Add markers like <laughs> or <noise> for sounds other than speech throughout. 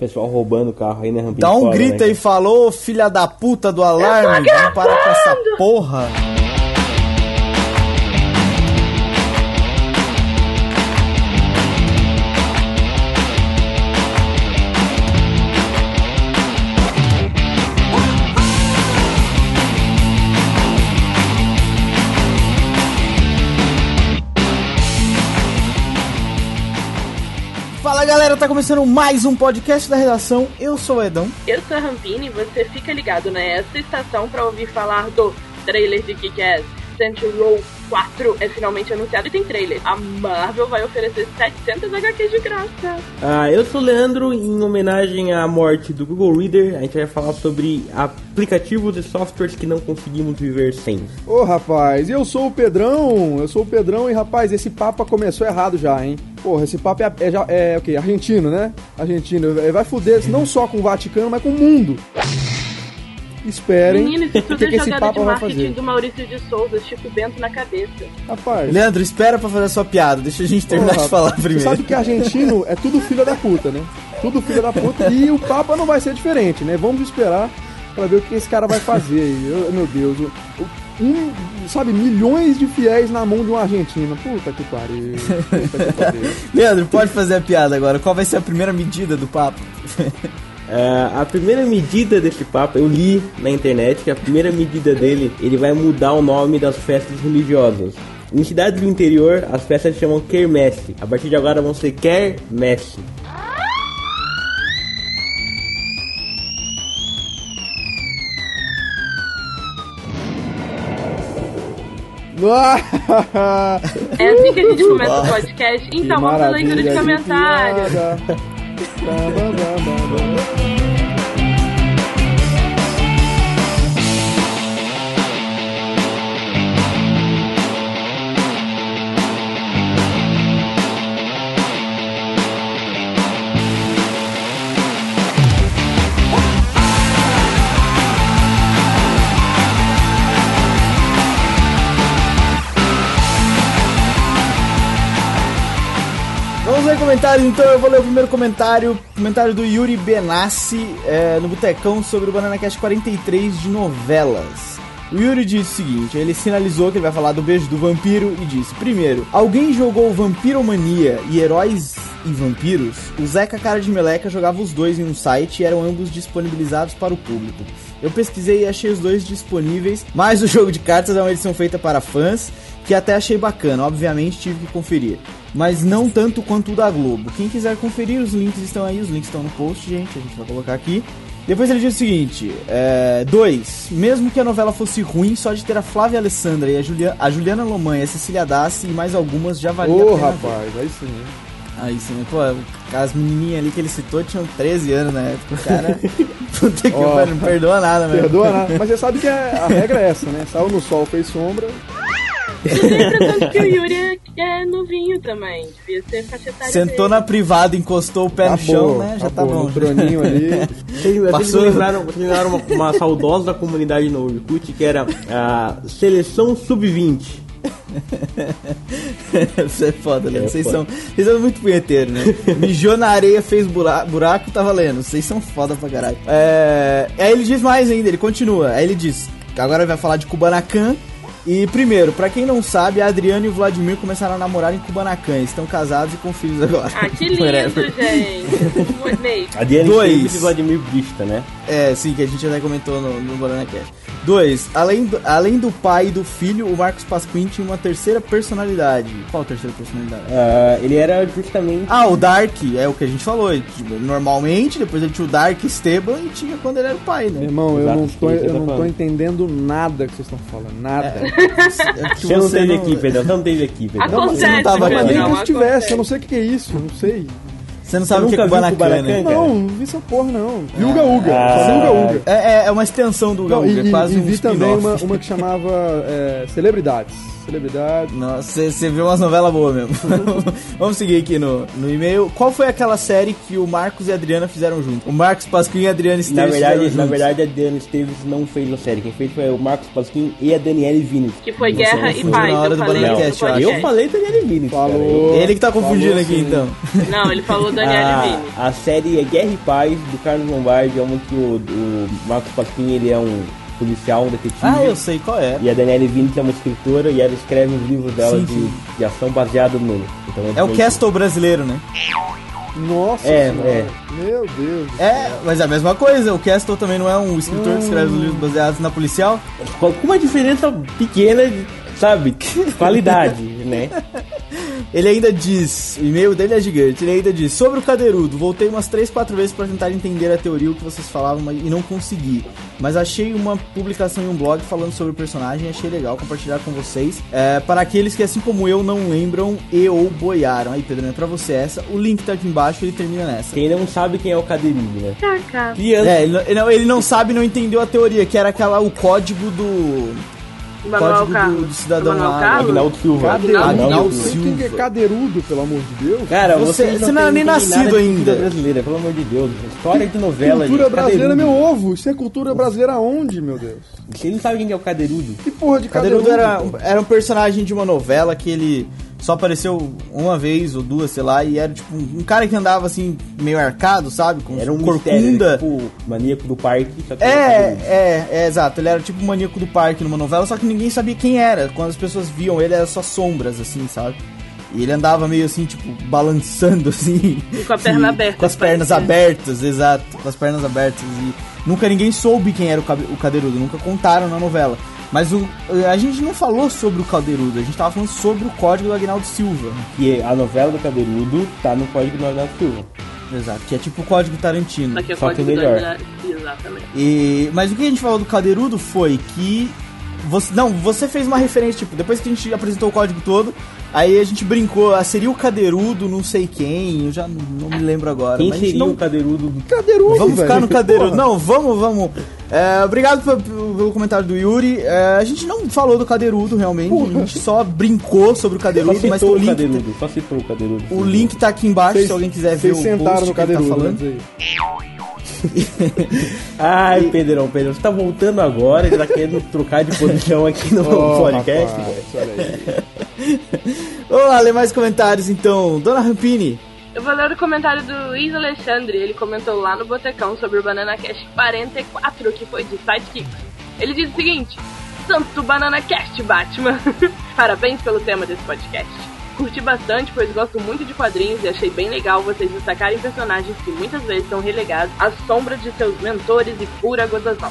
pessoal roubando o carro aí na rampinha. Dá um fora, grito né? aí, falou, filha da puta do alarme. Vamos parar com essa porra. Galera, tá começando mais um podcast da redação. Eu sou o Edão. Eu sou a Rampini e você fica ligado nessa estação pra ouvir falar do trailer de Kick-Ass. Saints Row 4 é finalmente anunciado e tem trailer. A Marvel vai oferecer 700 HQs de graça. Ah, eu sou o Leandro, em homenagem à morte do Google Reader, a gente vai falar sobre aplicativos e softwares que não conseguimos viver sem. Ô rapaz, eu sou o Pedrão, eu sou o Pedrão e rapaz, esse papo começou errado já, hein? Porra, esse papo é, é, já- é o quê? Argentino, né? Argentino. Vai fuder não só com o Vaticano, mas com o mundo. Esperem Menino, isso <laughs> o tudo que, é que esse jogada de papo vai marketing fazer. do Maurício de Souza, Chico Bento na cabeça. Rapaz, Leandro, espera pra fazer a sua piada. Deixa a gente terminar porra, de falar Você primeiro. sabe que argentino é tudo filho da puta, né? Tudo filho da puta. E o Papa não vai ser diferente, né? Vamos esperar pra ver o que esse cara vai fazer aí. Eu- meu Deus, o- um, sabe, milhões de fiéis na mão de um argentino. Puta que pariu. Puta que pariu. <laughs> Leandro, pode fazer a piada agora. Qual vai ser a primeira medida do papo? <laughs> Ah, a primeira medida desse papo, eu li na internet que a primeira medida dele, ele vai mudar o nome das festas religiosas. Em cidades do interior, as festas se chamam Kermesse. A partir de agora vão ser Kermesse. <laughs> É assim que a gente começa o podcast. <laughs> Então vamos à leitura de comentários. ba ba ba ba. ba. Comentários, então eu vou ler o primeiro comentário. Comentário do Yuri Benassi é, no Botecão sobre o Banana Cast 43 de novelas. O Yuri disse o seguinte: ele sinalizou que ele vai falar do beijo do vampiro e disse: Primeiro, alguém jogou Vampiromania e Heróis e Vampiros? O Zeca Cara de Meleca jogava os dois em um site e eram ambos disponibilizados para o público. Eu pesquisei e achei os dois disponíveis, mas o jogo de cartas é uma edição feita para fãs, que até achei bacana, obviamente tive que conferir. Mas não tanto quanto o da Globo. Quem quiser conferir, os links estão aí, os links estão no post, gente, a gente vai colocar aqui. Depois ele diz o seguinte: 2. mesmo que a novela fosse ruim, só de ter a Flávia Alessandra e a, Julia, a Juliana Loman e a Cecília Dassi e mais algumas já valia Ô, a pena. ver. rapaz, aí sim. Aí sim, pô, as menininhas ali que ele citou tinham 13 anos na época. O <laughs> cara. Puta que pariu, não perdoa nada, mesmo. Perdoa nada. Mas você sabe que é- a regra é essa, né? Saiu no sol, fez sombra. Eu tenho a impressão de que o Yuri é, é novinho também. Devia ser faixa etária Sentou dele. na privada, encostou o pé no chão, né? Já tá acabou, bom. No troninho ali. <laughs> Vocês, Passou. lembraram, vocês me lembraram uma, uma saudosa comunidade no Orkut que era a Seleção Sub-20. <laughs> Isso é foda, né? É vocês, são, vocês são muito punheteiros, né? Mijou na areia, fez bura- buraco, tá valendo. Vocês são foda pra caralho. É... Aí ele diz mais ainda, ele continua. Aí ele diz, agora ele vai falar de Kubanacan. E primeiro, pra quem não sabe, a Adriana e o Vladimir começaram a namorar em Kubanacan. Estão casados e com filhos agora. Ah, que <laughs> lindo, gente. Ney, A Diana Dois. E Vladimir Brista, né? É, sim, que a gente até comentou no, no Banana Cast. Dois, além do, além do pai e do filho, o Marcos Pasquim tinha uma terceira personalidade. Qual terceira personalidade? Ah, ele era justamente. Ah, o Dark, é o que a gente falou. tipo, normalmente, depois ele tinha o Dark Esteban e tinha quando ele era o pai, Meu né? irmão, eu Exato, não, tô, eu não tô entendendo nada que vocês estão falando. Nada. É <laughs> Você não teve aqui, Pedro. Você não teve aqui, Pedro. Acontece, Não, você não tava Mas aqui. nem Não, que eu estivesse, eu não sei o que é isso, não sei. Você não sabe o que é Kubanacan, né? Não, não vi essa porra não. Vi Uga Uga, vi Ah. Uga Uga. É, é, é uma extensão do Uga Não, Uga, e, é quase e um vi também uma, uma que chamava é, Celebridades. Celebridade. Nossa, você viu umas novelas boas mesmo. <laughs> Vamos seguir aqui no, no e-mail. Qual foi aquela série que o Marcos e a Adriana fizeram junto? O Marcos Pasquim e a Adriana Na Esteves verdade, fizeram na verdade, a Diana Esteves não fez a série. Quem fez foi o Marcos Pasquim e a Daniele Vini. Que foi Você Guerra e Paz. na hora eu do falei Cast, eu. Eu falei Daniele Vini. Falou. cara. Ele que tá confundindo Falou aqui, sim. então. Não, ele falou Daniel a, Vini. a série é Guerra e Paz, do Carlos Lombardi. É uma que o, o Marcos Pasquim ele é um policial, um detetive. Ah, eu sei qual é. E a Daniele Vinicius é uma escritora e ela escreve os livros dela Sim, de, sim. de ação baseado no. Então, É o Castle brasileiro, né? Nossa É, senhora. é. Meu Deus. É, mas é a mesma coisa. O Castle também não é um escritor que escreve os livros baseados na policial. Com uma diferença pequena, de, sabe? Qualidade, né? <laughs> Ele ainda diz, o e-mail dele é gigante, ele ainda diz, sobre o cadeirudo, voltei umas 3, 4 vezes pra tentar entender a teoria, o que vocês falavam, mas, e não consegui. Mas achei uma publicação em um blog falando sobre o personagem e achei legal compartilhar com vocês. É, para aqueles que, assim como eu, não lembram e ou boiaram. Aí, Pedro, é pra você essa. O link tá aqui embaixo ele termina nessa. Quem não sabe quem é o Cadeirudo, né? Caca. Criança. É, ele, não- ele não, ele não sabe, não entendeu a teoria, que era aquela, o código do... Código do- do cidadão lá? Agnaldo Silva. Cadeirudo. Agnaldo Você tem que é Silva. cadeirudo, pelo amor de Deus. Cara, Você- você, você não era nem nascido ainda. brasileira, pelo amor de Deus. História de novela. Cultura gente. brasileira é meu Cadeirudo. ovo. Isso é cultura brasileira aonde, meu Deus? Você não sabe quem é o Cadeirudo? Que porra de Cadeirudo cadeirudo? era, era um personagem de uma novela que ele só apareceu uma vez ou duas, sei lá, e era tipo um, um cara que andava assim, meio arcado, sabe? Com Era um mistério, corcunda. era, tipo, maníaco do parque. É, é, é, exato. Ele era tipo um maníaco do parque numa novela, só que ninguém sabia quem era. Quando as pessoas viam ele, era só sombras, assim, sabe? E ele andava meio assim, tipo, balançando, <laughs> assim. E com a perna aberta, Com as pernas parecia. abertas, exato. Com as pernas abertas. E nunca ninguém soube quem era o, cabe- o Cadeirudo, nunca contaram na novela. Mas o, a gente não falou sobre o Cadeirudo, a gente tava falando sobre o código do Agnaldo Silva. Que a novela do Cadeirudo tá no código do Agnaldo Silva. Exato, que é tipo o código Tarantino. Só que é Só que código melhor. da- Exatamente. E, mas o que a gente falou do Cadeirudo foi que. Você, não, você fez uma referência, tipo, depois que a gente apresentou o código todo, aí a gente brincou, ah, seria o Cadeirudo, não sei quem, eu já não, me lembro agora. Quem seria não- o Cadeirudo do Cadeirudo, Vamos ficar velho. no Cadeirudo. Porra. Não, vamos, vamos. É, obrigado pe- pe- pelo comentário do Yuri. É, a gente não falou do Cadeirudo, realmente. A gente só brincou sobre o Só Cadeirudo, mas o citou o link, Cadeirudo, só citou o Cadeirudo. o link tá aqui embaixo, Vocês- se alguém quiser ver o sentaram post no que ele tá cadeirudo, falando. né, aí. <laughs> Ai, Pedrão, Pedrão, você tá voltando agora e tá querendo trocar de posição aqui no <laughs> Oh, podcast? rapaz, olha aí. <laughs> Vamos lá, ler mais comentários então. Dona Rampini. Eu vou ler o comentário do Luiz Alexandre. Ele comentou lá no Botecão sobre o Banana Cast 44, que foi de Sidekicks. Ele diz o seguinte: Santo Banana Cast, Batman! <laughs> Parabéns pelo tema desse podcast. Curti bastante, pois gosto muito de quadrinhos e achei bem legal vocês destacarem personagens que muitas vezes são relegados às sombras de seus mentores e pura gozação.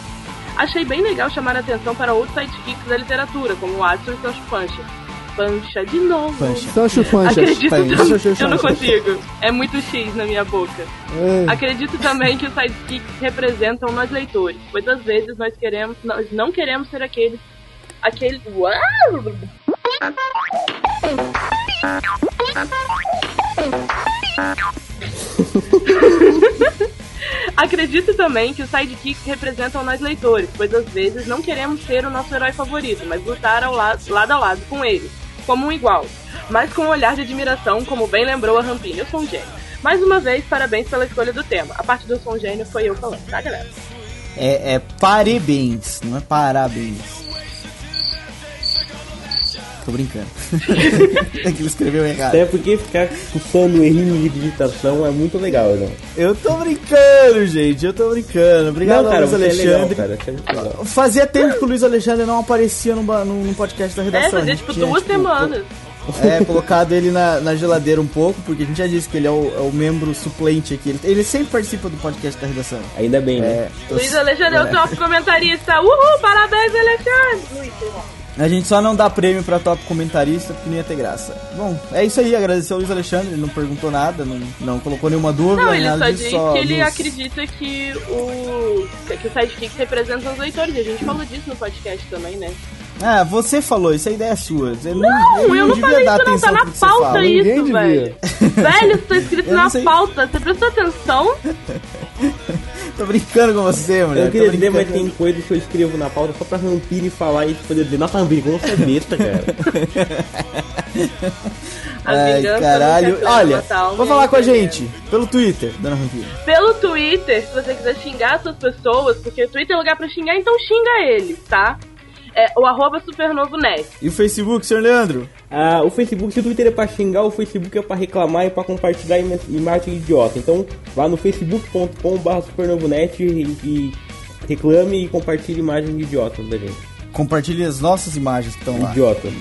Achei bem legal chamar a atenção para outros sidekicks da literatura, como o Adson e Sancho Pancha. Pancha de novo. Pancha. Sancho Pancha. Acredito Pancha. também. Eu não consigo. É muito X na minha boca. É. Acredito também que os sidekicks representam nós leitores, pois às vezes nós queremos, nós não queremos ser aqueles, aquele. Uau! Acredito também que os sidekicks representam nós leitores, pois às vezes não queremos ser o nosso herói favorito, mas lutar ao lado, lado a lado com ele, como um igual, mas com um olhar de admiração, como bem lembrou a Rampinha. Eu sou um gênio. Mais uma vez, parabéns pela escolha do tema. A parte do um gênio foi eu falando, tá, galera? É, é parabéns, não é parabéns. Tô brincando. <laughs> é que ele escreveu errado. Até porque ficar fuçando errinho de digitação é muito legal, né? Eu tô brincando, gente. Eu tô brincando. Obrigado, Não, cara, Luiz você é legal, Alexandre. cara. É. Fazia tempo que o Luiz Alexandre não aparecia num, num, num podcast da É, redação. A fazia tipo tinha, duas tipo, semanas. <laughs> É, colocado ele na, na geladeira um pouco, porque a gente já disse que ele é o, é o membro suplente aqui. Ele, ele sempre participa do podcast da redação. Ainda bem, né? É, Luiz Alexandre é o top comentarista. Uhul, parabéns, Alexandre! A gente só não dá prêmio pra top comentarista porque não ia ter graça. Bom, é isso aí. Agradecer ao Luiz Alexandre. Ele não perguntou nada, não, não colocou nenhuma dúvida. Não, ele nada só disse que ele nos- acredita que o que os sidekicks representam os leitores. E a gente falou disso no podcast também, né? Ah, você falou, isso é ideia sua. Você não, Não, ele eu não devia falei dar isso não, tá atenção na pauta. Ninguém isso, devia. velho. velho, isso tá escrito <laughs> não na sei. pauta. Você prestou atenção? <laughs> Tô brincando com você, mulher. Eu queria dizer, mas tem coisas que eu escrevo na pauta só pra Rampini falar e poder dizer, nossa, Rampini, como você é besta, cara. <laughs> Ai, caralho. é Olha, vou é falar com a gente pelo Twitter, dona Rampini. Pelo Twitter, se você quiser xingar essas pessoas, porque o Twitter é lugar pra xingar, então xinga eles, tá? É o arroba supernovonet. E o Facebook, senhor Leandro? Ah, o Facebook, se o Twitter é pra xingar, o Facebook é pra reclamar e pra compartilhar ima- imagem idiota. Então, vá no facebook.com.br supernovonet e, e reclame e compartilhe imagens idiotas da gente. Compartilhe as nossas imagens que estão lá. Idiotas.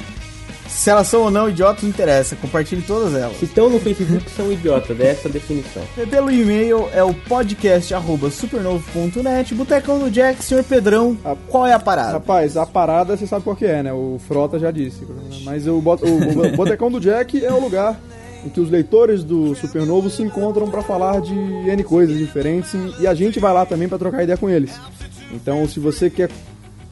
Se elas são ou não idiotas, não interessa. Compartilhe todas elas. Se estão no Facebook, são idiotas, é essa a definição. Pelo e-mail é o podcast arroba supernovo.net. Botecão do Jack, senhor Pedrão, qual é a parada? Rapaz, a parada você sabe qual que é, né? O Frota já disse. Mas o, bot- o, <laughs> Botecão do Jack é o lugar em que os leitores do Supernovo se encontram para falar de N coisas diferentes e a gente vai lá também para trocar ideia com eles. Então, se você quer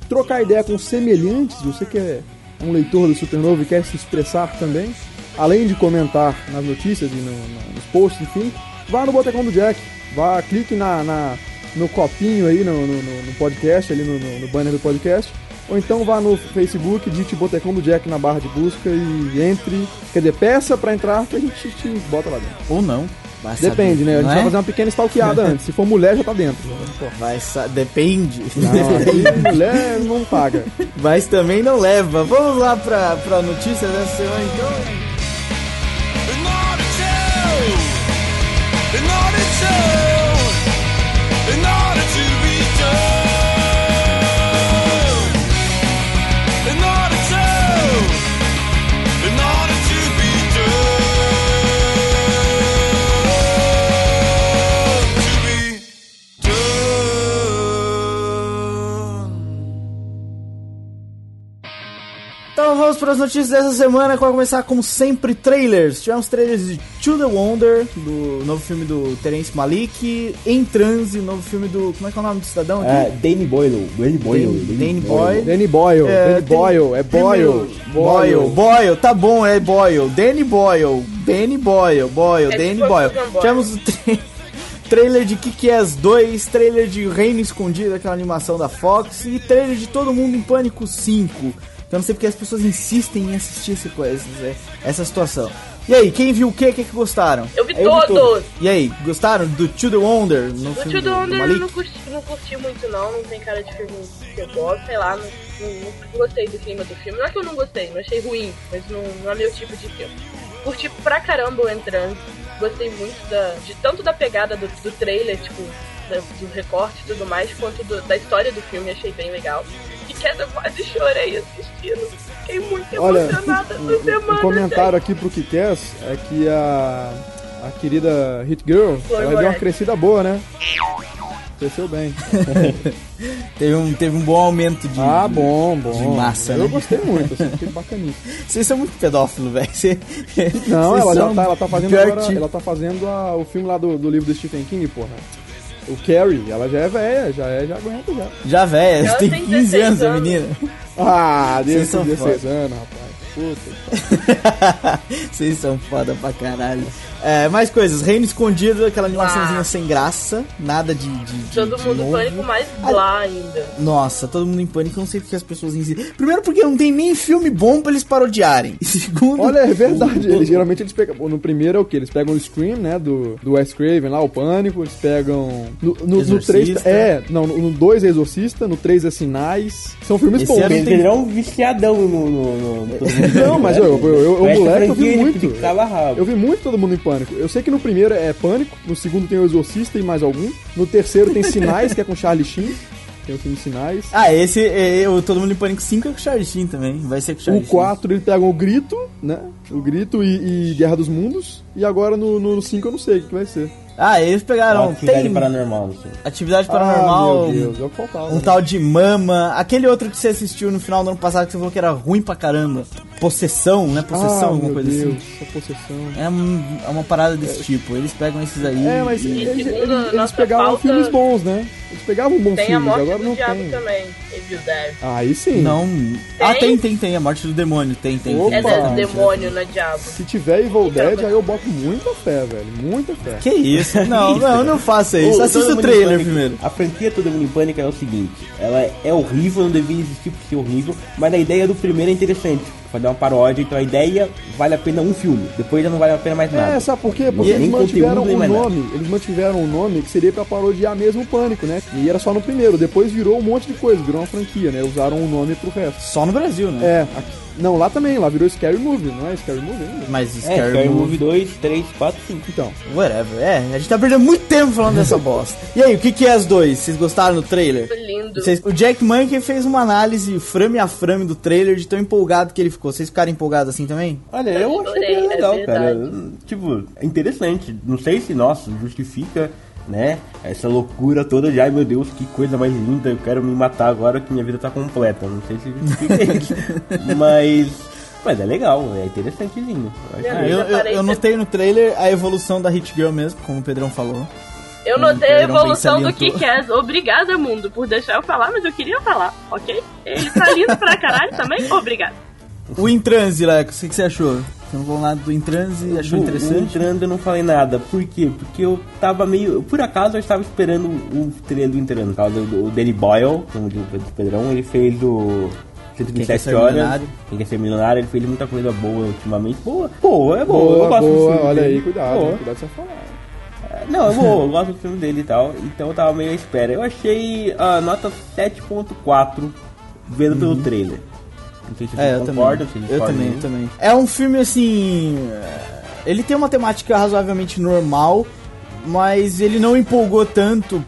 trocar ideia com semelhantes, você que é um leitor do Supernovo e quer se expressar também, além de comentar nas notícias e no- no- nos posts, enfim, vá no Botecão do Jack, vá, clique na, na- no copinho aí, no, no- podcast, ali no, banner do podcast, ou então vá no Facebook, digite Botecão do Jack na barra de busca e entre, quer dizer, peça pra entrar que a gente te bota lá dentro. Ou não. Vai Depende, saber, né? A gente não vai é? fazer uma pequena stalkeada antes. Se for mulher, já tá dentro. Vai. Depende. Não, mulher não paga. Mas também não leva. Vamos lá pra, pra notícia dessa semana então. In order to, in order to, Então vamos para as notícias dessa semana, que vai começar como sempre trailers. Tivemos trailers de To The Wonder, do novo filme do Terence Malik, Em Transe, novo filme do... Como é que é o nome do cidadão aqui? Ah, Danny Boyle. Danny Boyle. Danny- Danny Boyle. Danny Boyle, Danny tem- Boyle, é Boyle. Boyle, Boyle, tá bom, é Boyle. Danny Boyle, Danny Boyle, Boyle, É Danny tipo Boyle. Tivemos o tra- <laughs> trailer de Kick-Ass 2, trailer de Reino Escondido, aquela animação da Fox, e trailer de Todo Mundo em Pânico 5. Então não sei porque as pessoas insistem em assistir esse, essa, essa situação. E aí, quem viu o que? O que, que gostaram? Eu vi Eu vi todos. E aí, gostaram do To The Wonder no O filme do do Wonder eu não curti, não curti muito não, não tem cara de filme que eu gosto, sei lá, não, não- não gostei do clima do filme. Não é que eu não gostei, não achei ruim, mas não, não é meu tipo de filme. Curti pra caramba o Entrance, gostei muito da, de tanto da pegada do, do trailer, tipo, do recorte e tudo mais, quanto do- da história do filme, achei bem legal. E que eu quase chorei assistindo, fiquei muito Olha, emocionada essa semana. um comentário aqui pro Kikés é que a, a querida Hit Girl, Flor ela deu uma crescida boa, né? Cresceu bem. <laughs> Teve um, teve um bom aumento de. Ah, bom, bom. de massa, Eu né? gostei muito, assim, fiquei <laughs> bacaníssimo. Vocês são muito pedófilos, velho. Não, ela já são tá, ela tá fazendo agora, ela tá fazendo a- o filme lá do, do livro do Stephen King, porra. O Carrie, ela já é velha, já é, já aguenta já. Já velha, tem tem 15 anos 16 a menina. Ah, Vocês são 16 anos, rapaz. Puta. <laughs> Vocês são foda pra caralho. É, mais coisas. Reino Escondido, aquela animaçãozinha Ah. sem graça. Nada de. de, de Todo de mundo novo. pânico mais Ah, blá ainda. Nossa, todo mundo em pânico. Eu não sei porque as pessoas insistem. Primeiro, porque não tem nem filme bom pra eles parodiarem. E <laughs> segundo. Olha, é verdade. Eles, geralmente eles pegam. No primeiro é o que? Eles pegam o Scream, né? Do, do Wes Craven lá, o Pânico. Eles pegam. No, no, no 3. Exorcista. É, não, no 2 é Exorcista, no 3 é Sinais. São filmes Esse bons. ano Ele tem- virou um viciadão no... no, no. Não, mas eu, eu, eu, eu, moleque, eu vi ele muito. Eu vi muito todo mundo em pânico. Eu sei que no primeiro é pânico, no segundo tem o Exorcista e mais algum. No terceiro tem Sinais, que é com Charlie Sheen. Tem o filme Sinais. Ah, esse é, o Todo Mundo em Pânico 5 é com o Charlie Sheen também. Vai ser com o Charlie O 4 ele pega o Grito, né? O Grito e, e Guerra dos Mundos. E agora no, no 5 eu não sei o que vai ser. Ah, eles pegaram. Atividade tem paranormal. Assim. Atividade Paranormal. Ah, meu Deus, é o que faltava. Um né? tal de Mama. Aquele outro que você assistiu no final do ano passado que você falou que era ruim pra caramba. Possessão, né? Possessão, ah, alguma coisa Deus, assim. possessão. É, um- é uma parada desse tipo. Eles pegam esses aí. É, mas e- eles, eles- eles pegavam pauta- filmes bons, né? Eles pegavam bons Tem a filmes, morte agora do não diabo tem. também. Evil Dead. Aí sim. Não. Ah, tem, tem, tem. A morte do demônio. Tem, tem. Opa. tem É do demônio, não é diabo. Se tiver Evil Então, Dead, mas- aí eu boto muita fé, velho. Muita fé. Que isso? <laughs> Não, não, não faça isso. Ô, Assista o trailer primeiro. A franquia Todo Mundo em Pânico é o seguinte: ela é horrível, não devia existir por ser horrível, mas a ideia do primeiro é interessante. Fazer uma paródia, então a ideia vale a pena um filme, depois já não vale a pena mais nada. É, sabe por quê? Porque E eles mantiveram nem um mais nada. nome. Eles mantiveram um nome que seria pra parodiar mesmo o Pânico, né? E era só no primeiro. Depois virou um monte de coisa, virou uma franquia, né? Usaram um nome pro resto. Só no Brasil, né? É, aqui- não, lá também, lá virou Scary Movie, não é Scary Movie ainda? Mas É, Scary, Scary Movie. Movie 2, 3, 4, 5. Então, Whatever. É, a gente tá perdendo muito tempo falando dessa bosta. E aí, o que, que é as dois? Vocês gostaram do trailer? Lindo. Vocês- o Jack Monkey fez uma análise frame a frame do trailer de tão empolgado que ele ficou. Vocês ficaram empolgados assim também? Olha, eu achei chorei, bem é legal, cara. verdade. Tipo, é interessante. Não sei se, nossa, justifica, né? Essa loucura toda de, ai meu Deus, que coisa mais linda, eu quero me matar agora que minha vida tá completa. Não sei se justifica isso. <laughs> Mas. Mas é legal, é interessantezinho. Eu acho que- Ah, eu, eu, eu notei no trailer a evolução da Hit Girl mesmo, como o Pedrão falou. Eu notei a evolução do. Kick-Ass. Obrigada, mundo, por deixar eu falar, mas eu queria falar, ok? Ele tá lindo pra caralho também? Obrigado. O Intranse, Leco, o que, que você achou? Você não falou nada do Intranse, achou Do- interessante? Entrando eu não falei nada. Por quê? Porque eu tava meio. Por acaso eu estava esperando o trailer do Entrando. Por causa do o Danny Boyle, como diz o Pedrão, ele fez do. Quem quer 127 ser horas. milionário? Quem quer ser milionário, ele fez muita coisa boa ultimamente. Boa, boa, é boa. eu boa, gosto do boa, filme olha dele. aí, cuidado, Boa. cuidado com você falar. Não, é boa, eu gosto do filme dele e tal. Então eu tava meio à espera. Eu achei a nota 7.4 vendo pelo trailer. Não sei se. É, eu vocês também. Eu também, também. É um filme assim. é, Ele tem uma temática razoavelmente normal, mas ele não empolgou tanto.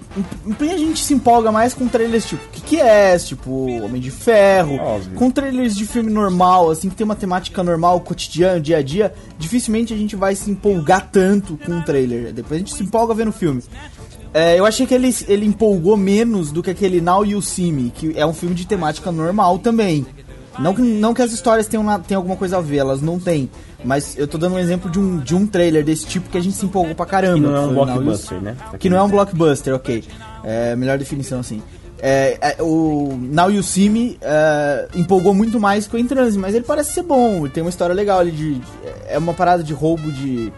A gente se empolga mais com trailers tipo que que é, tipo Homem de Ferro, Óbvio. com trailers de filme normal, assim que tem uma temática normal, cotidiano, dia a dia. Dificilmente a gente vai se empolgar tanto com um trailer. Depois a gente se empolga vendo o filme. É, eu achei que ele, ele empolgou menos do que aquele Now You See Me, que é um filme de temática normal também. Não que, não que as histórias tenham, tenham alguma coisa a ver, elas não têm. Mas eu tô dando um exemplo de um, de um trailer desse tipo que a gente se empolgou pra caramba. Que não é um blockbuster, né? que não é um blockbuster, ok. É, melhor definição assim. É, é, o Now You See Me é, empolgou muito mais que o Entrance, mas ele parece ser bom. Ele tem uma história legal ali de. É uma parada de roubo de,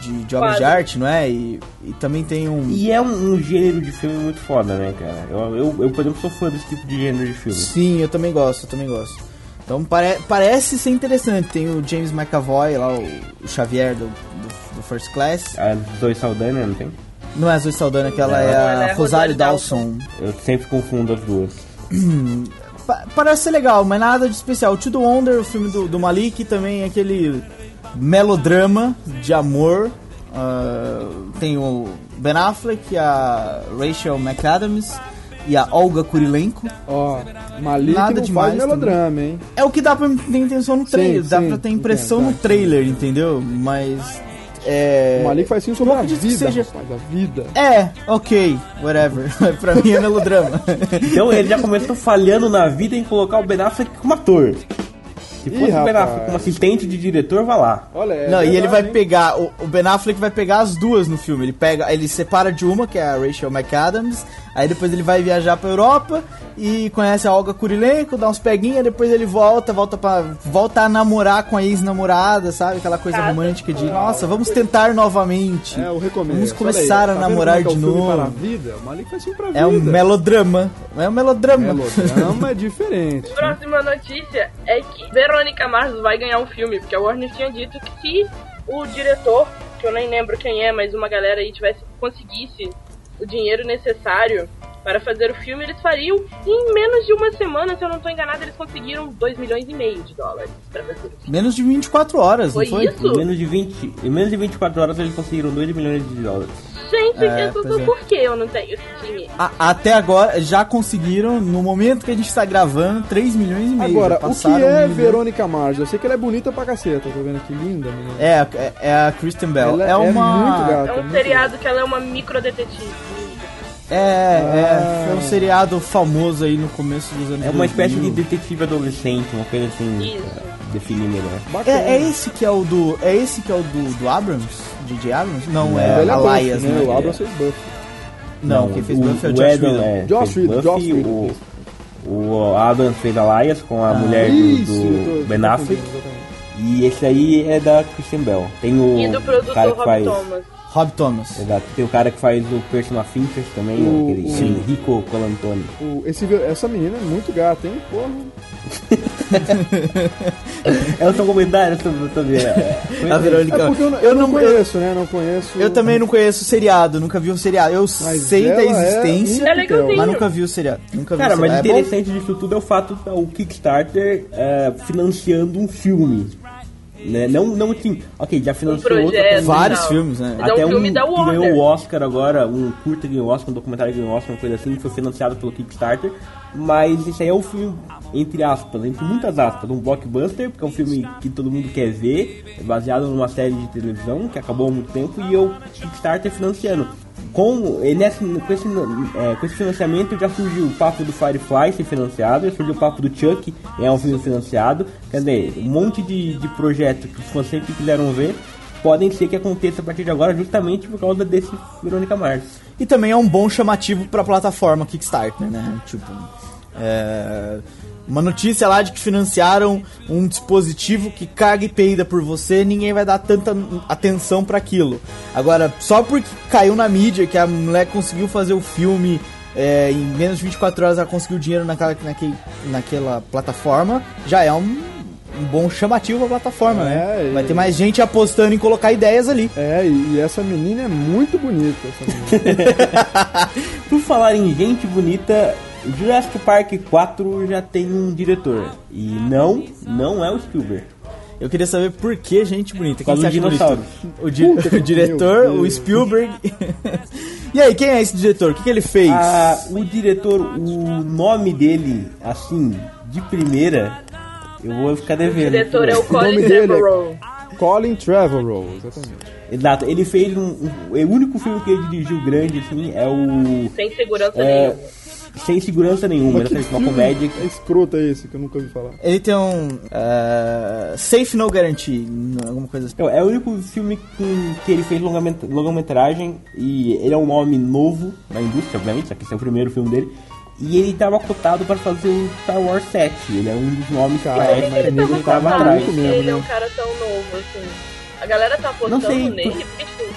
de, de obras de arte, não é? E, e também tem um. E é um, um gênero de filme muito foda, né, cara? Eu, eu, eu, por exemplo, sou fã desse tipo de gênero de filme. Sim, eu também gosto, eu também gosto. Então pare, parece ser interessante. Tem o James McAvoy lá, o, o Xavier do, do, do First Class. A Zoe Saldanha, não tem? Não é a Zoe Saldana, aquela é Não, a ela é Rosário Dawson. Eu sempre confundo as duas. <clears throat> Pa- parece ser legal, mas nada de especial. To The Wonder, o filme do, do Malik, também é aquele melodrama de amor. Ah, tem o Ben Affleck, a Rachel McAdams e a Olga Kurilenko. Ó, Malik Nada não demais faz melodrama, hein? É o que dá pra ter intenção no trailer, Sim, dá sim, pra ter impressão entendo, no tá. trailer, entendeu? Mas. É. O Malik faz sim sobre a vida, seja- rapaz, a vida. É, ok, whatever. <laughs> pra mim é melodrama. Então ele já começou falhando na vida em colocar o Ben Affleck como ator. Se Ih, fosse o Ben. Affleck como assistente de diretor, vá lá. Olha, é Não, e ele verdade, vai hein? pegar, o, o Ben Affleck vai pegar as duas no filme. Ele pega, ele separa de uma, que é a Rachel McAdams, aí depois ele vai viajar pra Europa e conhece a Olga Kurilenko, dá uns peguinhas, depois ele volta, volta para volta a namorar com a ex-namorada, sabe? Aquela coisa Casa. romântica de, nossa, vamos tentar novamente. É, eu recomendo. Vamos começar aí, a tá namorar como é de que é filme novo. Para a vida? O Malik faz filme pra vida. É um melodrama. É um melodrama. Melodrama é <laughs> diferente. Próxima notícia é que Verônica Mars vai ganhar um filme, porque a Warner tinha dito que se o diretor, que eu nem lembro quem é, mas uma galera aí tivesse conseguisse o dinheiro necessário para fazer o filme, eles fariam. E em menos de uma semana, se eu não estou enganado, eles conseguiram 2 milhões e meio de dólares para fazer o filme. Menos de 24 horas, Foi não foi? isso? Em menos de 20, em menos de 24 horas eles conseguiram 2 milhões de dólares. Gente, É, eu tô pois é. por que eu não tenho esse dinheiro? A- até agora já conseguiram, no momento que a gente tá gravando, 3 milhões e meio. Agora, o que passaram é um. Verônica Mars? Eu sei que ela é bonita pra caceta, tô vendo que linda, menina. É, é, é a Kristen Bell. Ela é é uma. muito gata. É um muito seriado que ela é uma microdetetive. É, é. Ah. Foi um seriado famoso aí no começo dos anos É uma espécie de 2000. detetive adolescente, uma coisa assim. Definir melhor. Bacana. É, é esse que é o do. É esse que é o do, do Abrams? DJ Abrams? Não, Não, é, é Elias, né? né? O Abrams fez Buffy. Não, quem fez Buffy é o o Josh Whedon. é, Josh Whedon, Josh Whedon o, fez. o Adam fez Elias com a mulher do, Isso, do Ben Affleck. E esse aí é da Christian Bell. Tem o E do produtor cara que Rob faz. Thomas. Rob Thomas. Exato. Tem o cara que faz o Persona 5 também, O- aquele o- Enrico Colantoni. O- esse, essa menina é muito gata, hein? Porra. <laughs> É o seu comentário sobre sobre- é, <laughs> A Verônica. É porque eu, não- eu eu não não eu, conheço, né? Não conheço. eu também não conheço o seriado, nunca vi o seriado. Eu sei da é existência, É mas nunca vi o seriado. Nunca vi Cara, o mas o seriado. É bom? interessante disso tudo é o fato do Kickstarter é, financiando um filme. Né? Não, não assim, ok, já financiou outro projeto. também. Vários filmes, né? Mas é um Até filme um da Warner. ganhou o Oscar agora, um curta ganhou o Oscar, um documentário ganhou o Oscar, uma coisa assim, que foi financiado pelo Kickstarter. Mas esse aí é um filme, entre aspas, entre muitas aspas, um blockbuster, porque é um filme que todo mundo quer ver, é baseado numa série de televisão que acabou há muito tempo e o Kickstarter financiando. Com, é- com, esse, é, com esse financiamento já surgiu o papo do Firefly ser financiado, já surgiu o papo do Chuck, é um filme financiado. Quer dizer, um monte de, de projetos que fãs sempre quiseram ver podem ser que aconteça a partir de agora justamente por causa desse Verônica Mars. E também é um bom chamativo pra plataforma Kickstarter, né? Tipo, é, uma notícia lá de que financiaram um dispositivo que caga e peida por você, ninguém vai dar tanta atenção pra aquilo. Agora, só porque caiu na mídia que a mulher conseguiu fazer o filme é, em menos de 24 horas ela conseguiu dinheiro naquela, naquela plataforma, já é um, um bom chamativo pra plataforma, É, né? e- Vai ter mais gente apostando em colocar ideias ali. É, e, e essa menina é muito bonita. <laughs> Por falar em gente bonita, Jurassic Park 4 já tem um diretor. E não, não é o Spielberg. Eu queria saber por que gente bonita. Quem você dos acha bonito? dinossauros. O, di- Puta <laughs> o diretor, o. Spielberg. <laughs> e aí, quem é esse diretor? O que, que ele fez? Ah, o diretor, o nome dele, assim, de primeira, eu vou ficar O devendo. diretor é o O nome Colin dele é- Trevorrow. Colin Trevorrow, exatamente. Exato, ele fez um, um- O único filme que ele dirigiu grande, assim, é o. Sem segurança É, nenhuma. sem segurança nenhuma, Mas ele que fez uma comédia. que- É escroto é esse que eu nunca ouvi falar. Ele tem um. eh, safe No Guarantee, alguma coisa assim. É o único filme com, que ele fez longamet- longa-metragem e ele é um nome novo na indústria, obviamente, já que esse é o primeiro filme dele. E ele estava cotado para fazer o Star Wars 7. Ele é um dos nomes Cara, que mas parece Ele que tava atrás. que mesmo, ele é né? um cara tão novo, assim. A galera tá apostando Não sei, nele, por-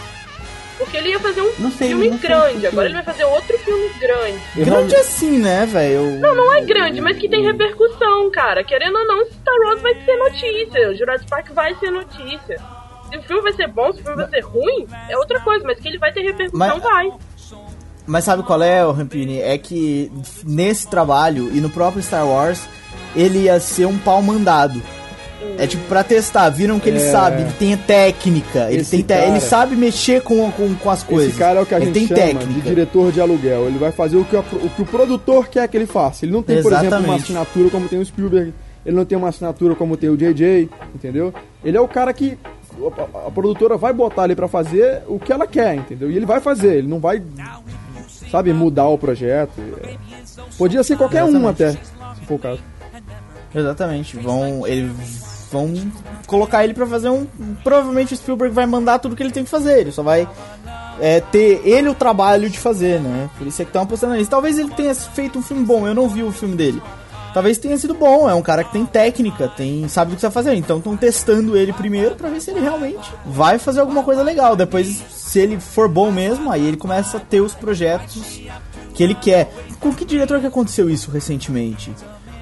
porque, ele ia fazer um Não sei, filme não sei grande, porque- agora ele vai fazer outro filme grande. Eu Grande assim, né, velho? Não, não é grande, mas que tem repercussão, cara. Querendo ou não, Star Wars vai ser notícia. O Jurassic Park vai ser notícia. Se o filme vai ser bom, se o filme vai ser ruim, é outra coisa, mas que ele vai ter repercussão, Mas- vai. Mas sabe qual é, o Rampini? É que nesse trabalho e no próprio Star Wars, ele ia ser um pau mandado. É tipo pra testar, viram que ele É. sabe, ele tem técnica, ele, tem te- cara- ele sabe mexer com, com, com as coisas. Esse cara é o que a ele gente tem chama de técnica. diretor de aluguel. Ele vai fazer o que, a- o que o produtor quer que ele faça. Ele não tem, por exemplo, uma Exatamente. assinatura como tem o Spielberg. Ele não tem uma assinatura como tem o JJ, entendeu? Ele é o cara que a, a produtora vai botar ele pra fazer o que ela quer, entendeu? E ele vai fazer, ele não vai, sabe, mudar o projeto. Podia ser qualquer um até, se for o caso. Exatamente. Vão. Ele, vão colocar ele pra fazer um. Provavelmente o Spielberg vai mandar tudo que ele tem que fazer. Ele só vai é, ter ele o trabalho de fazer, né? Por isso é que estão apostando nisso. Talvez ele tenha feito um filme bom. Eu não vi o filme dele. Talvez tenha sido bom. É um cara que tem técnica, tem sabe o que está fazendo. Então estão testando ele primeiro pra ver se ele realmente vai fazer alguma coisa legal. Depois, se ele for bom mesmo, aí ele começa a ter os projetos que ele quer. Com que diretor que aconteceu isso recentemente?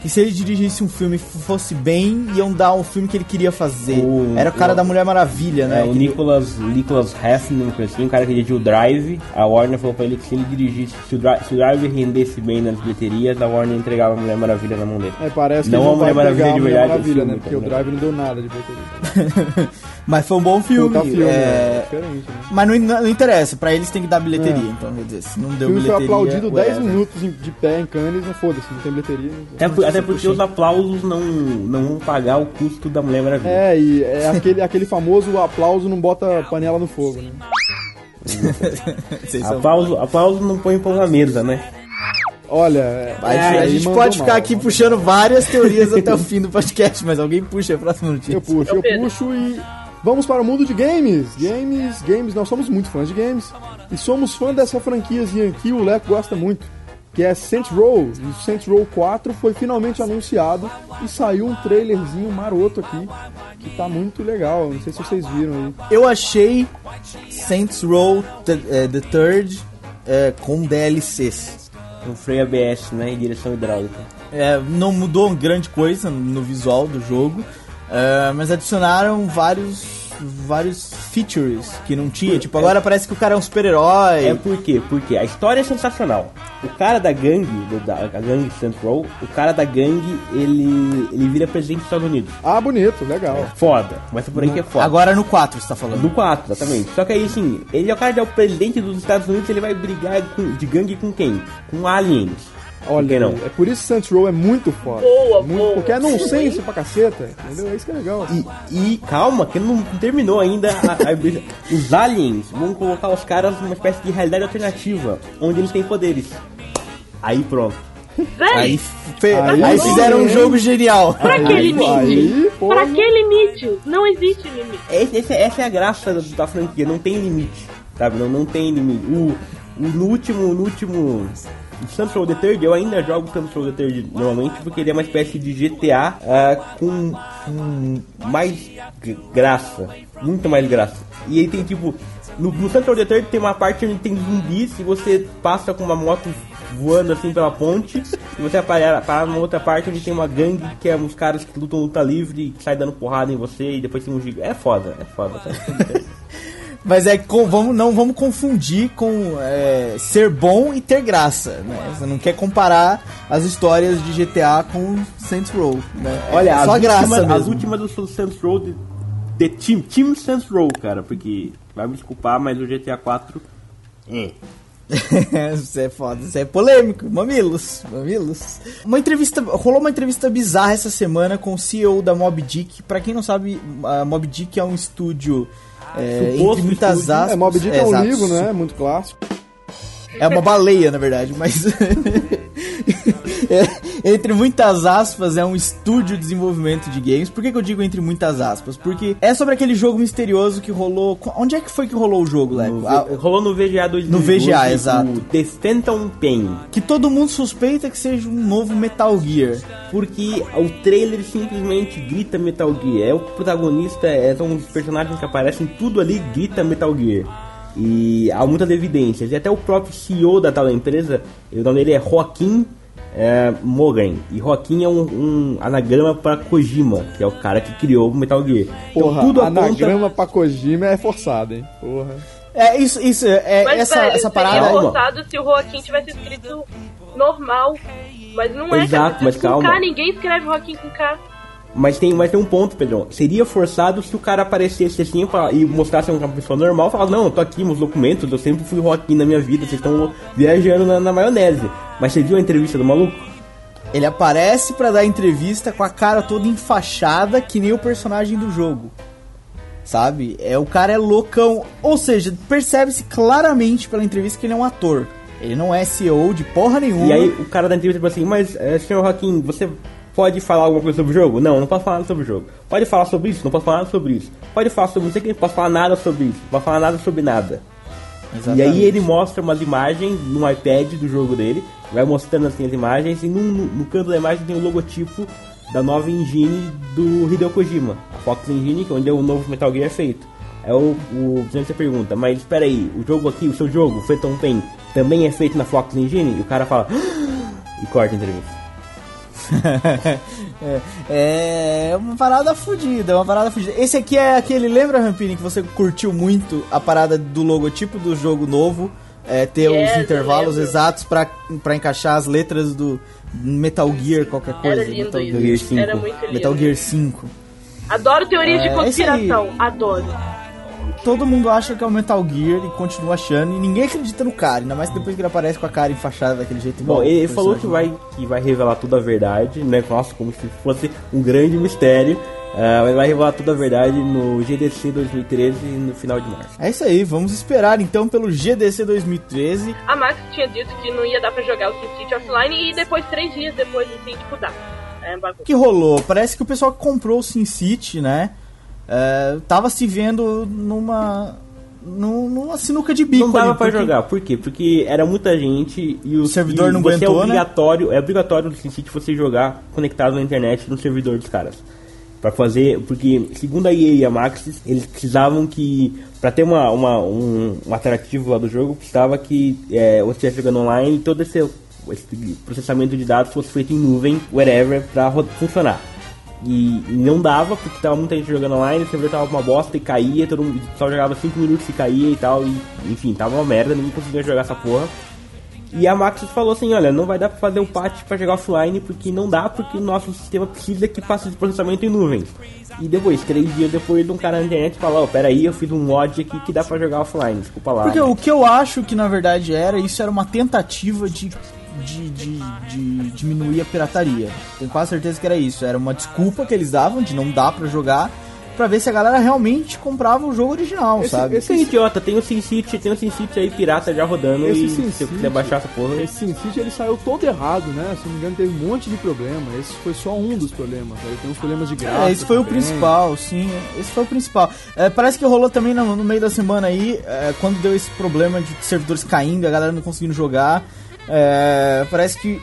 Que se ele dirigisse um filme e fosse bem, iam dar o filme que ele queria fazer. O- Era o cara o- da Mulher Maravilha, né? É, o Nicholas, Nicholas Hefner, coisa assim, o cara que dirigiu o Drive, a Warner falou pra ele que se ele dirigisse, se o, Drive, se o Drive rendesse bem nas bilheterias, a Warner entregava a Mulher Maravilha na mão dele. É, parece que Não ele a não vai Mulher Maravilha de a Mulher verdade, Maravilha, filme, né? Porque o tá Drive não deu nada de bilheteria. <laughs> Mas foi um bom filme. Filme, é, né? Diferente, né? Mas não, não interessa, pra eles tem que dar bilheteria. Então, quer dizer, se não O deu filme foi bilheteria. aplaudido 10 whatever. minutos em- de pé em Cannes, não foda-se, não tem bilheteria. não- Até, por- até porque os aplausos não, não vão pagar o custo da Mulher Maravilha. É, e é aquele, aquele famoso aplauso não bota panela no fogo, né? Aplauso, aplauso não põe pão na mesa, né? Olha, é, A, gente- aí a gente pode ficar mal. aqui puxando várias teorias até o fim do podcast, mas alguém puxa a próxima notícia. Eu puxo, eu Pedro. puxo e vamos para o mundo de games. Games, games, nós somos muito fãs de games e somos fã dessa franquiazinha aqui, o Leco gosta muito, que é Saints Row. E o Saints Row 4 foi finalmente anunciado e saiu um trailerzinho maroto aqui, que tá muito legal. Não sei se vocês viram aí. Eu achei Saints Row The, eh, the Third eh, com DLCs. Um freio ABS, né? Em direção hidráulica. É, não mudou grande coisa no visual do jogo, eh, mas adicionaram vários vários features que não tinha. Tipo, agora parece que o cara é um super-herói. É por quê? Porque a história é sensacional. O cara da gangue, do- da, a gangue Central, o cara da gangue, ele, ele vira presidente dos Estados Unidos. Ah, bonito, legal. Foda. Começa por aí que é foda. Agora no 4 você tá falando. Do 4, exatamente. Só que aí, assim, ele é o cara que é o presidente dos Estados Unidos, ele vai brigar com- de gangue com quem? Com aliens. Olha, não? é por isso que Saints Row é muito foda. Boa, muito, boa. Porque é nonsense pra caceta, entendeu? É isso que é legal. E, e calma, que não terminou ainda a, a- Os aliens vão colocar os caras numa espécie de realidade alternativa, onde eles têm poderes. Aí pronto. Véi, Aí, fe- Aí aí sim, fizeram um jogo genial. pra que limite? aí, pra que limite? Não existe limite. Esse- esse- essa é a graça da, da franquia, não tem limite, sabe? Não, não tem limite. O, o- no último, no último Saints Row The Third, eu ainda jogo Saints Row The Third normalmente porque ele é uma espécie de GTA ah, com, com mais graça, muito mais graça. E aí tem tipo, no, no Saints Row The Third tem uma parte onde tem zumbis e você passa com uma moto voando assim pela ponte e você para, numa outra parte onde tem uma gangue que é uns caras que lutam luta livre que sai dando porrada em você e depois tem um giga. É foda, é foda. tá? <laughs> Mas é com, vamos, não vamos confundir com é, ser bom e ter graça. Né? Você não quer comparar as histórias de GTA com Saints Row. Né? Olha, só as, graça últimas, mesmo. as últimas do Saints Row de, de Team, Team Saints Row, cara, porque vai me desculpar, mas o GTA 4 é. <laughs> Isso é foda, isso é polêmico. Mamilos, mamilos. Uma entrevista, rolou uma entrevista bizarra essa semana com o CEO da Mob Dick. Pra quem não sabe, a Mob Dick é um estúdio é, entre muitas aspas. É, Mob Dick é, um exato, livro, né? Muito clássico. É uma baleia, na verdade, mas. <laughs> É, <laughs> entre muitas aspas, é um estúdio de desenvolvimento de games. Por que, que eu digo entre muitas aspas? Porque é sobre aquele jogo misterioso que rolou. Onde é que foi que rolou o jogo, Leco? Ah, rolou no VGA 2012. No VGA, exato. The Phantom Pain. que todo mundo suspeita que seja um novo Metal Gear. Porque o trailer simplesmente grita Metal Gear. É o protagonista, é, são os personagens que aparecem, tudo ali grita Metal Gear. E há muitas evidências. E até o próprio CEO da tal empresa, o nome dele é Joaquim é, Mogan. E Joaquim é um, um anagrama para Kojima, que é o cara que criou o Metal Gear. Porra, então tudo aponta... anagrama pra Kojima é forçado, hein? Porra. É, isso, isso, é, Mas, essa, velho, essa parada. forçado se o Joaquim tivesse escrito normal. Mas não é, Exato, cara. mas com calma. K, ninguém escreve Joaquim com K. Mas tem, mas tem um ponto, Pedrão. Seria forçado se o cara aparecesse assim e mostrasse uma pessoa normal e falasse, não, eu tô aqui, meus documentos, eu sempre fui Joaquim na minha vida, vocês estão viajando na, na maionese. Mas você viu a entrevista do maluco? Ele aparece pra dar entrevista com a cara toda enfaixada, que nem o personagem do jogo. Sabe? É o cara é loucão. Ou seja, percebe-se claramente pela entrevista que ele é um ator. Ele não é CEO de porra nenhuma. E aí o cara da entrevista falou assim, mas eh, senhor Joaquim, você pode falar alguma coisa sobre o jogo? Não, não posso falar nada sobre o jogo. Pode falar sobre isso? Não posso falar nada sobre isso. Pode falar sobre isso aqui? Não posso falar nada sobre isso. Não posso falar nada sobre nada. E Exatamente. aí ele mostra umas imagens no iPad do jogo dele, vai mostrando assim as imagens, e no, no- no canto da imagem tem o logotipo da nova engine do Hideo Kojima, a Fox Engine, que é onde o novo Metal Gear é feito. É o, o você pergunta, mas espera aí, o jogo aqui, o seu jogo, Phantom Pain, também é feito na Fox Engine? E o cara fala <gasps> e corta a entrevista. <laughs> É, é uma parada fodida, é uma parada fodida. Esse aqui é aquele, lembra, Rampini, que você curtiu muito a parada do logotipo do jogo novo? É, ter Yes, os intervalos exatos pra, pra encaixar as letras do Metal Gear, qualquer coisa. Metal. Gear 5. Era muito lindo. Metal Gear 5. Adoro teorias É, de aí- conspiração. Adoro. Todo mundo acha que é o Metal Gear e continua achando, e ninguém acredita no cara, ainda mais depois que ele aparece com a cara enfaixada daquele jeito. Bom, ele falou que vai, que vai revelar toda a verdade, né? Nossa, como se fosse um grande mistério. Ah, mas vai revelar toda a verdade no GDC 2013 no final de março. É isso aí, vamos esperar então pelo GDC 2013. A Max tinha dito que não ia dar pra jogar o SimCity offline e depois, três dias depois, assim, tipo, dá. É que rolou? Parece que o pessoal que comprou o SimCity, né? É, tava se vendo numa. num- numa sinuca de bico. Não dava porque- jogar, por quê? Porque era muita gente e o, O servidor e não você aguentou, é né? obrigatório, É obrigatório no SimCity você jogar conectado na internet no servidor dos caras. Pra fazer, porque segundo a EA e a Maxis, eles precisavam que, pra ter uma, uma, um, um atrativo lá do jogo, precisava que é, você estivesse jogando online e todo esse, esse processamento de dados fosse feito em nuvem, whatever, pra ro- funcionar. E, não dava, porque tava muita gente jogando online, o servidor tava uma bosta e caía, todo mundo só jogava 5 minutos e caía e tal, e enfim, tava uma merda, ninguém conseguia jogar essa porra. E a Maxis falou assim, olha, não vai dar pra fazer o patch pra jogar offline, porque não dá, porque o nosso sistema precisa que faça esse processamento em nuvem. E depois, três dias depois, um cara na internet falou, ó, peraí, eu fiz um mod aqui que dá pra jogar offline, desculpa lá. Porque o que eu acho que na verdade era, isso era uma tentativa de, de, de, de diminuir a pirataria. Tenho quase certeza que era isso. Era uma desculpa que eles davam de não dar pra jogar, pra ver se a galera realmente comprava o jogo original, Esse- sabe? esse- é idiota, tem o SimCity, tem o SimCity aí pirata já rodando Esse e se SimCity- eu quiser baixar essa porra... Esse SimCity ele saiu todo errado, né? Se não me engano, teve um monte de problema. Esse foi só um dos problemas. Aí tem uns problemas de graça. É, esse foi o também. principal, sim. Esse foi o principal. É, parece que rolou também no, no meio da semana aí, é, quando deu esse problema de servidores caindo, a galera não conseguindo jogar. É, parece que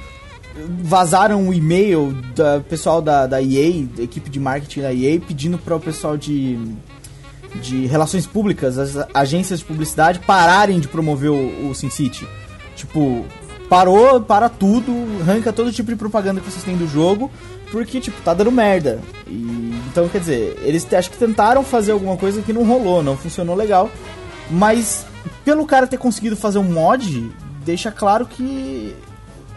vazaram um e-mail do pessoal da, da EA, da equipe de marketing da EA, pedindo para o pessoal de, de relações públicas, as agências de publicidade, pararem de promover o, o SimCity. Tipo, parou, para tudo, arranca todo tipo de propaganda que vocês têm do jogo, porque, tipo, tá dando merda. E, então, quer dizer, eles acho que tentaram fazer alguma coisa que não rolou, não funcionou legal, mas pelo cara ter conseguido fazer um mod, deixa claro que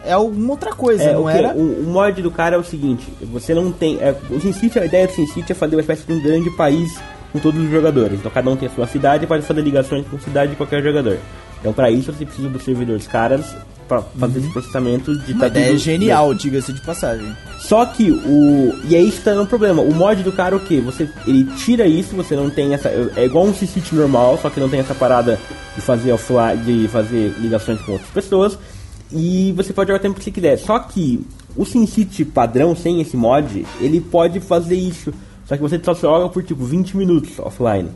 é alguma outra coisa, É, não o, que- era? o, o mod do cara é o seguinte, você não tem. É, o SimCity, a ideia do SimCity é fazer uma espécie de um grande país com todos os jogadores. Então cada um tem a sua cidade e pode fazer ligações com a cidade de qualquer jogador. Então para isso você precisa do servidor dos caras para fazer esse processamento de Uhum. Uma ideia tudo- genial, diga-se de passagem. Só que o. E aí está um problema. O mod do cara o que? Você. Ele tira isso, você não tem essa. É igual um SimCity normal, só que não tem essa parada de fazer offline, de fazer ligações com outras pessoas. E você pode jogar o tempo que você quiser. Só que o SimCity padrão, sem esse mod, ele pode fazer isso. Só que você só joga por tipo 20 minutos offline.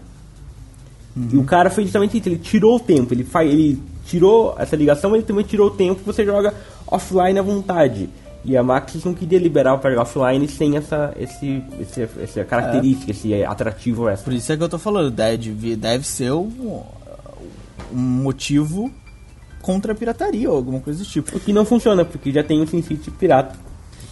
E o cara fez justamente isso, ele tirou o tempo, ele, faz, ele tirou essa ligação, mas ele também tirou o tempo que você joga offline à vontade. E a Maxis não queria liberar para jogar offline sem essa, esse, esse, essa característica, esse atrativo extra. Por isso é que eu tô falando, deve, deve ser um, um motivo contra a pirataria ou alguma coisa do tipo. O que não funciona, porque já tem o SimCity pirata.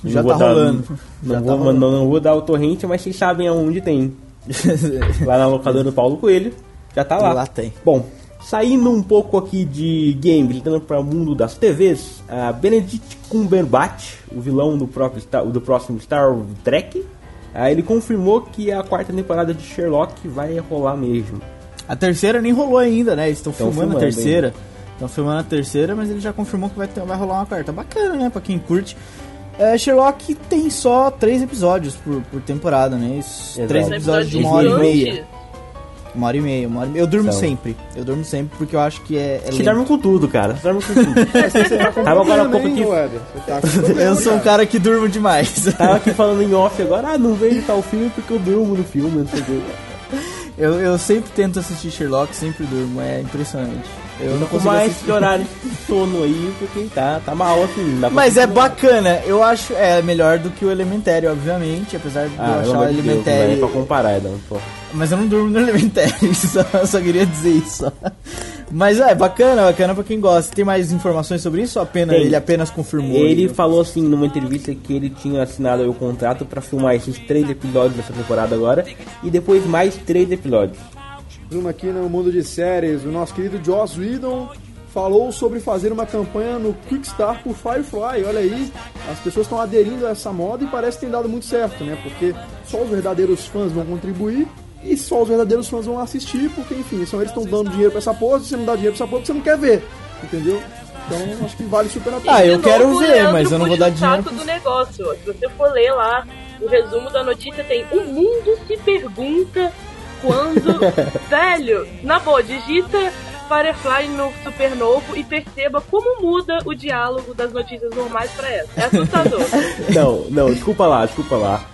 Já vou tá dar- rolando. Não, Já vou, tá rolando. não, não vou dar o torrente, mas vocês sabem aonde tem. <laughs> Lá na locadora do Paulo Coelho, já tá lá. Lá tem. Bom, saindo um pouco aqui de games, entrando para o mundo das TVs, a Benedict Cumberbatch, o vilão do, próprio do próximo Star Trek, ah, ele confirmou que a quarta temporada de Sherlock vai rolar mesmo. A terceira nem rolou ainda, né? Eles estão Tão filmando a filmando terceira. Estão filmando a terceira, mas ele já confirmou que vai, ter, vai rolar uma quarta. Bacana, né? Pra quem curte. É, Sherlock tem só três episódios por, por temporada, né? Isso, três episódios de uma hora e meia. Uma hora e meia, uma hora e meia. Eu durmo São. sempre. Eu durmo sempre porque eu acho que é. é Você lento. dorme com tudo, cara. Você dorme com tudo. <laughs> Você tá com Tava agora há pouco tá problema, Eu sou um cara que durmo demais. <laughs> Tava aqui falando em off agora, ah, não vejo tal filme porque eu durmo no filme, não sei o quê. Eu, eu sempre tento assistir Sherlock, sempre durmo. É impressionante. Eu não consigo mais assistir. horário de sono aí, porque tá, tá mal assim. Mas é bacana, eu acho é melhor do que o Elementary, obviamente, apesar de Ah, eu achar o de Deus, não é pra comparar, não, pô. Mas eu não durmo no Elementary, <laughs> só, só queria dizer isso. Mas é bacana, bacana pra quem gosta. Tem mais informações sobre isso? Apenas, Tem. ele apenas confirmou. Ele falou assim numa entrevista que ele tinha assinado o contrato pra filmar esses três episódios dessa temporada agora e depois mais três episódios. Bruno aqui no mundo de séries, o nosso querido Joss Whedon falou sobre fazer uma campanha no Quickstar por Firefly. Olha aí, as pessoas estão aderindo a essa moda e parece que tem dado muito certo, né? Porque só os verdadeiros fãs vão contribuir e só os verdadeiros fãs vão assistir, porque, enfim, são eles que estão dando dinheiro pra essa porra, se você não dá dinheiro pra essa porra, você não quer ver, entendeu? Então, acho que vale super a pena. Ah, eu quero ver, mas eu não vou dar o dinheiro. saco do negócio. Se você for ler lá o resumo da notícia, tem o mundo se pergunta quando. <laughs> Velho, na boa, digita Firefly no Supernovo e perceba como muda o diálogo das notícias normais pra essa. É assustador. <laughs> Não, não, desculpa lá, desculpa lá.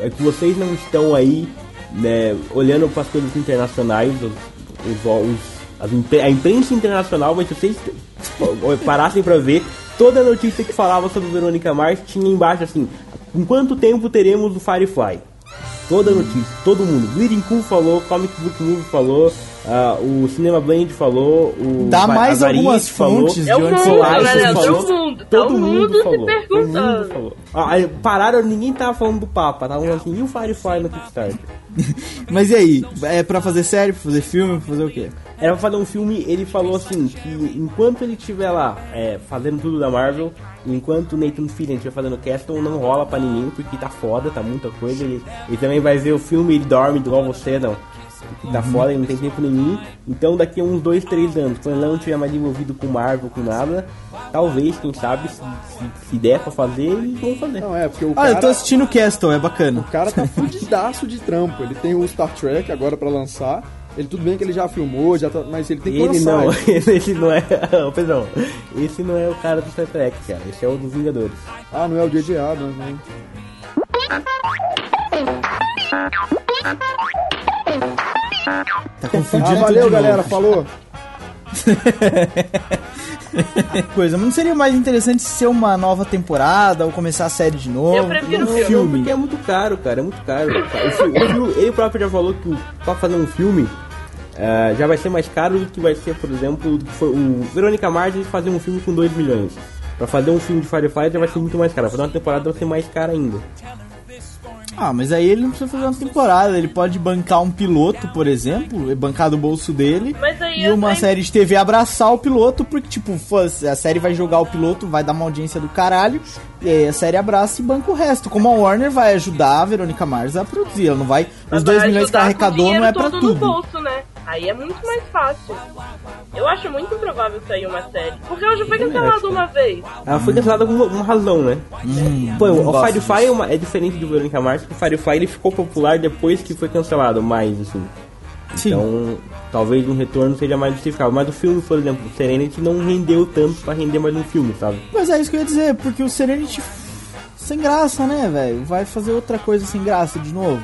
É que vocês não estão aí, né, olhando para as coisas internacionais, os, os, os- as a imprensa internacional, mas se vocês <laughs> parassem para ver, toda notícia que falava sobre Verônica Mars tinha embaixo assim: em quanto tempo teremos o Firefly? Toda notícia, todo mundo. Bleeding Cool falou, Comic Book Movie falou, ah, o Cinema Blend falou, o Dá mais a algumas falou. fontes É o de onde mundo, Leandro? essas É o notícias. mundo. Tá o mundo se falou, perguntando. todo mundo falou. Ah, aí pararam, ninguém tava falando do Papa, tava falando assim, e o Firefly no Kickstarter? <laughs> Mas e aí? É pra fazer série, pra fazer filme, pra fazer o quê? Era pra fazer um filme, ele falou assim, que enquanto ele estiver lá é, fazendo tudo da Marvel, enquanto o Nathan Fillion estiver fazendo Castle, não rola pra ninguém, porque tá foda, tá muita coisa. Ele, ele também vai ver o filme, ele dorme igual você, não. Porque Tá foda, ele não tem tempo nenhum. Então daqui a uns 2, 3 anos, quando ele não estiver mais envolvido com Marvel, com nada, talvez, quem sabe, se, se, se der pra fazer, eles vão fazer. Não, é, porque o Ah, cara... eu tô assistindo o Castle, é bacana. O cara tá <laughs> fudidaço de trampo. Ele tem o Star Trek agora pra lançar. Ele tudo bem que ele já filmou, já tá, mas ele tem que Ele lançar. não, esse <laughs> não é. <laughs> Ô, Pedrão, esse não é o cara do Star Trek, cara. Esse é o dos Vingadores. Ah, não é o J.J. Abrams, né? Tá confundindo Ah, tudo valeu, de galera. novo. Falou. <laughs> Coisa, mas não seria mais interessante ser uma nova temporada ou começar a série de novo? Eu prefiro um filme. filme. Porque é muito caro, cara, é muito caro. O fi- o filme- ele próprio já falou que pra fazer um filme ah, já vai ser mais caro do que vai ser, por exemplo, do que foi o Verônica Mars fazer um filme com 2 milhões. Pra fazer um filme de Firefly já vai ser muito mais caro. Pra fazer uma temporada vai ser mais caro ainda. Ah, mas aí ele não precisa fazer uma temporada, ele pode bancar um piloto, por exemplo, e bancar do bolso dele. Mas aí E uma sei- série de TV abraçar o piloto, porque, tipo, a série vai jogar o piloto, vai dar uma audiência do caralho, e aí a série abraça e banca o resto. Como a Warner vai ajudar a Verônica Mars a produzir, ela não vai. Os Mas 2 vai milhões que arrecadou não é pra tudo. No bolso, né? Aí é muito mais fácil. Eu acho muito improvável sair uma série. Porque ela já foi cancelada uma vez. Ela foi cancelada com uma, razão, né? Pô, não o Firefly é, uma- é diferente do Verônica Mars, porque o Firefly ele ficou popular depois que foi cancelado, mais assim. Sim. Então, talvez um retorno seja mais justificável. Mas o filme, por exemplo, o Serenity não rendeu tanto pra render mais um filme, sabe? Mas é isso que eu ia dizer, porque o Serenity sem graça, né, velho? Vai fazer outra coisa sem graça de novo.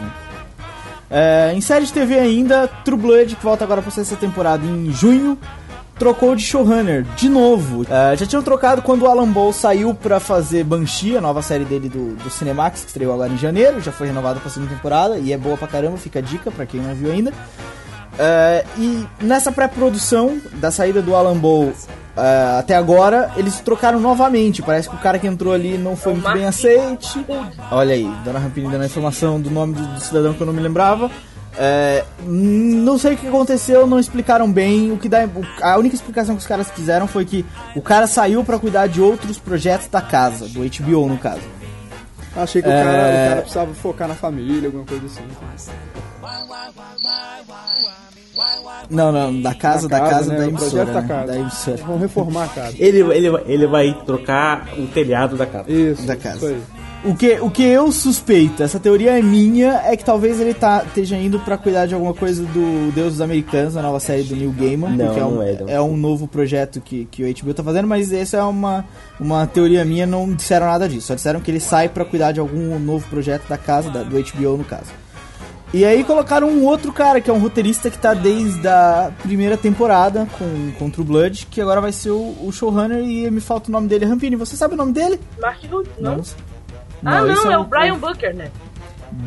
É, em série de TV ainda, True Blood, que volta agora pra sexta temporada em junho, trocou de showrunner de novo. É, já tinham trocado quando o Alan Ball saiu pra fazer Banshee, a nova série dele do, do Cinemax, que estreou agora em janeiro, já foi renovada pra segunda temporada e é boa pra caramba, fica a dica pra quem não viu ainda. É, e nessa pré-produção da saída do Alan Ball é, até agora, eles trocaram novamente. Parece que o cara que entrou ali não foi É o muito bem aceite. Olha aí, Dona Rampini dando a informação do nome do, do cidadão que eu não me lembrava. É, não sei o que aconteceu, não explicaram bem. O que dá, o- a única explicação que os caras quiseram foi que o cara saiu pra cuidar de outros projetos da casa, do HBO no caso. Achei que o, É. cara, o cara precisava focar na família, alguma coisa assim. Não, não, da casa, da Da casa, casa, né? da emissora. projeto da né? casa. Da emissora. Vamos reformar a casa. Ele, ele, vai- ele vai trocar o telhado da casa. Isso, Da casa. isso. O que, o que eu suspeito, essa teoria é minha, é que talvez ele tá, esteja indo pra cuidar de alguma coisa do Deus dos Americanos, a nova série do Neil Gaiman. Não, porque é um, não é, é um novo projeto que, que o HBO tá fazendo, mas essa é uma, uma teoria minha, não disseram nada disso. Só disseram que ele sai pra cuidar de algum novo projeto da casa, da- do HBO no caso. E aí colocaram um outro cara, que é um roteirista que tá desde a primeira temporada com, com True Blood, que agora vai ser o, o showrunner e me falta o nome dele. Rampini, você sabe o nome dele? Mark Hood, não? Não, ah, esse não, é o Brian Bucher, né?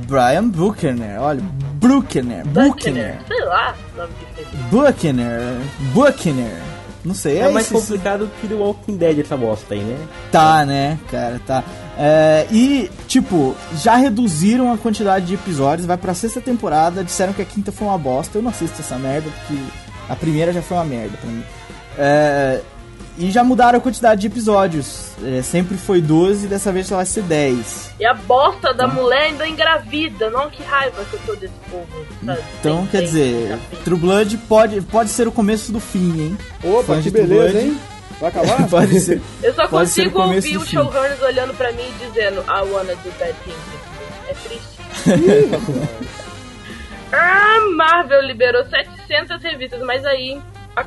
Brian Buchaner, olha, Buchaner, Buchaner, Sei lá o nome disso. Buchaner, Buchaner, não sei, É, é, mais esse- complicado que The Walking Dead essa bosta aí, né? Tá, né, cara, tá. É, e, tipo, já reduziram a quantidade de episódios, vai pra sexta temporada, disseram que a quinta foi uma bosta, eu não assisto essa merda, porque a primeira já foi uma merda pra mim. É, E já mudaram a quantidade de episódios. É, sempre foi 12, dessa vez só vai ser 10. E a bosta da mulher ainda engravida. Não, que raiva que eu tô desse povo. sabe? Então, Tem- quer tem dizer. True Blood pode, pode ser o começo do fim, hein? Opa, Fãs que beleza, Blood. hein? Vai acabar? <laughs> Pode ser. Eu só Pode o consigo ouvir fim. showrunners olhando pra mim e dizendo I wanna do bad things. É triste. <laughs> ah, Marvel liberou 700 revistas, mas aí a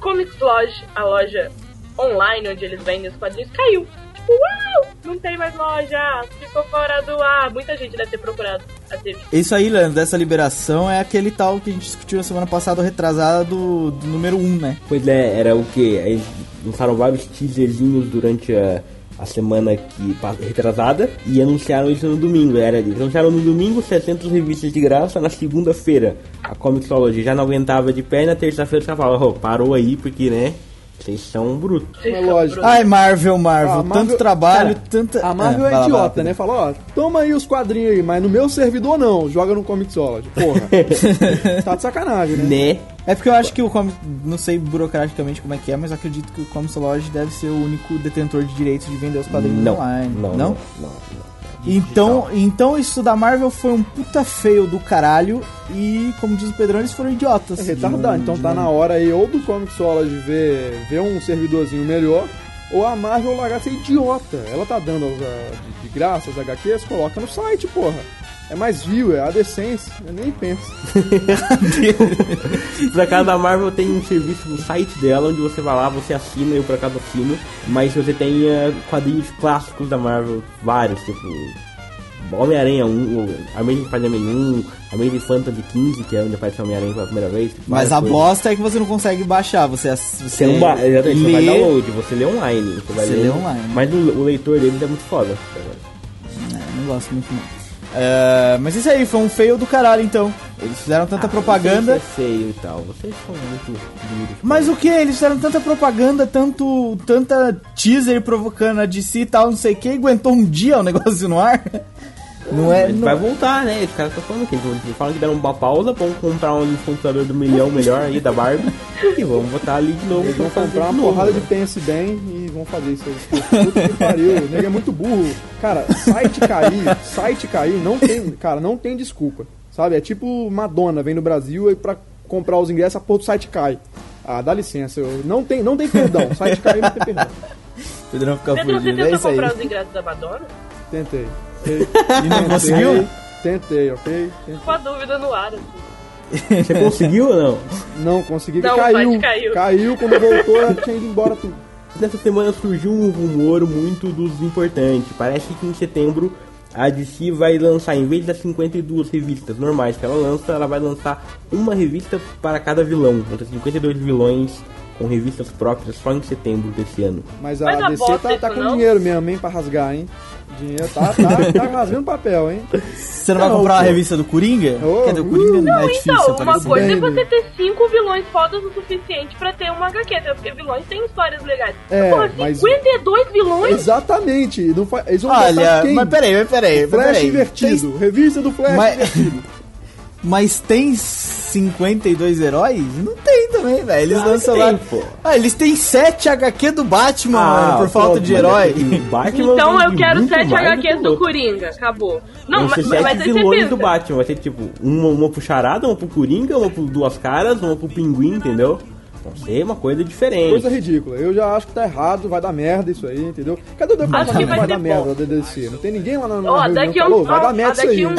Comics Lodge, a loja online onde eles vendem os quadrinhos, caiu. Tipo, uau, não tem mais loja, ficou fora do ar. Muita gente deve ter procurado a TV. Isso aí, Leandro, dessa liberação é aquele tal que a gente discutiu na semana passada, retrasada, do, do número 1, né? Pois é, era o que? Eles lançaram vários teaserzinhos durante a, a semana que retrasada e anunciaram isso no domingo. Era, eles anunciaram no domingo 700 revistas de graça, na segunda-feira a Comixology já não aguentava de pé e na terça-feira você fala, "Ô, parou aí porque, né, vocês são brutos. É lógico. Ai, Marvel, Marvel, Ah, tanto Marvel- trabalho, Cara, tanta... A Marvel é, lá, idiota, lá, né? Fala, ó, toma aí os quadrinhos aí, mas no meu servidor não, joga no Comixology. Porra. <laughs> tá de sacanagem, né? Né? É porque eu acho que o Comic, não sei burocraticamente como é que é, mas acredito que o Comics Lodge deve ser o único detentor de direitos de vender os quadrinhos Não, online. não, não, não, não. Então, então isso da Marvel foi um puta feio do caralho e, como diz o Pedrão, eles foram idiotas. É retardado. Então tá na hora aí ou do Comixology ver, ver um servidorzinho melhor, ou a Marvel largar ser idiota. Ela tá dando as, de, de graça as HQs, coloca no site, porra. É mais view, é a decência. Eu nem penso. <laughs> Por acaso a Marvel tem um serviço no site dela onde você vai lá, você assina, eu por acaso assino, mas você tem eh, quadrinhos clássicos da Marvel, vários, tipo Homem-Aranha 1, o Amazing Spider-Man 1, Amazing Fantasy 15, que é onde aparece o Homem-Aranha pela primeira vez. tipo, Mas a coisas. bosta é que você não consegue baixar, você, você Você não ba... Exatamente, você vai lê- download, você lê online. Você, vai Você ler- lê online. Mas o, o leitor deles é muito foda. É, não gosto muito não. É, mas isso aí, foi um feio do caralho então. Eles fizeram tanta propaganda. Isso é feio e tal, vocês são muito duros. Mas o que? Eles fizeram tanta propaganda, tanto, tanta teaser provocando a DC e tal, não sei o que, aguentou um dia o negócio no ar. Não é. Não- vai voltar, né? Os caras estão falando que eles falam que deram uma pausa, vão comprar um computador do milhão melhor aí da Barbie <laughs> e vamos botar ali de novo. Eles vão comprar uma porrada de pense bem e vão fazer isso aí. Puta que pariu. O nego é muito burro. Cara, site cair, site cair, não tem, cara, não tem desculpa. Sabe? É tipo Madonna vem no Brasil e pra comprar os ingressos a porra do site cai. Ah, dá licença, eu, não tem, não tem perdão. Site cai não tem perdão. Pedrão fica Pedro, você é tentou isso aí. comprar os ingressos da Madonna? Tentei. Tentei. E não conseguiu? Tentei, ok? Tentei. Com a dúvida no ar, assim. Você conseguiu ou não? Não consegui, Não, caiu, caiu. Caiu, quando voltou, já tinha ido embora tudo. Nessa semana surgiu um rumor muito dos importantes. Parece que em setembro a DC vai lançar, em vez das 52 revistas normais que ela lança, ela vai lançar uma revista para cada vilão. Vão ter 52 vilões com revistas próprias só em setembro desse ano. Mas a Mas a DC tá, tá com não? dinheiro mesmo, hein, pra rasgar, hein? Dinheiro tá, tá, tá <laughs> rasgando papel, hein? Você não vai Não, comprar uma pô. revista do Coringa? Ô, Quer dizer, o Coringa não, é difícil Então, uma aparecer. coisa é você ter cinco vilões fodas o suficiente pra ter uma HQ, até porque vilões têm histórias legais. É, Porra, mas- 52 vilões? Exatamente. Não fa... Eles vão Olha, quem? mas peraí, mas peraí. Flash peraí. invertido. Revista do Flash Mas- invertido. <laughs> Mas tem 52 heróis? Não tem também, velho. Eles Claro lançam lá. pô. Ah, eles têm 7 HQ do Batman, mano, por falta pronto, de herói. <laughs> Batman Então eu quero muito 7 mais do que HQs do. Coringa. Acabou. Não, mas, ser aí você vilões do Batman. Vai ser tipo uma, uma pro Charada, uma pro Coringa, uma pro Duas Caras, uma pro Pinguim, entendeu? Vão ser uma coisa diferente. Coisa ridícula. Eu já acho que tá errado, vai dar merda isso aí, entendeu? Cadê o Acho departamento que vai vai dar merda da DDC? Não tem ninguém lá na, na Ó, reunião daqui um- <laughs> vai dar merda isso aí. um-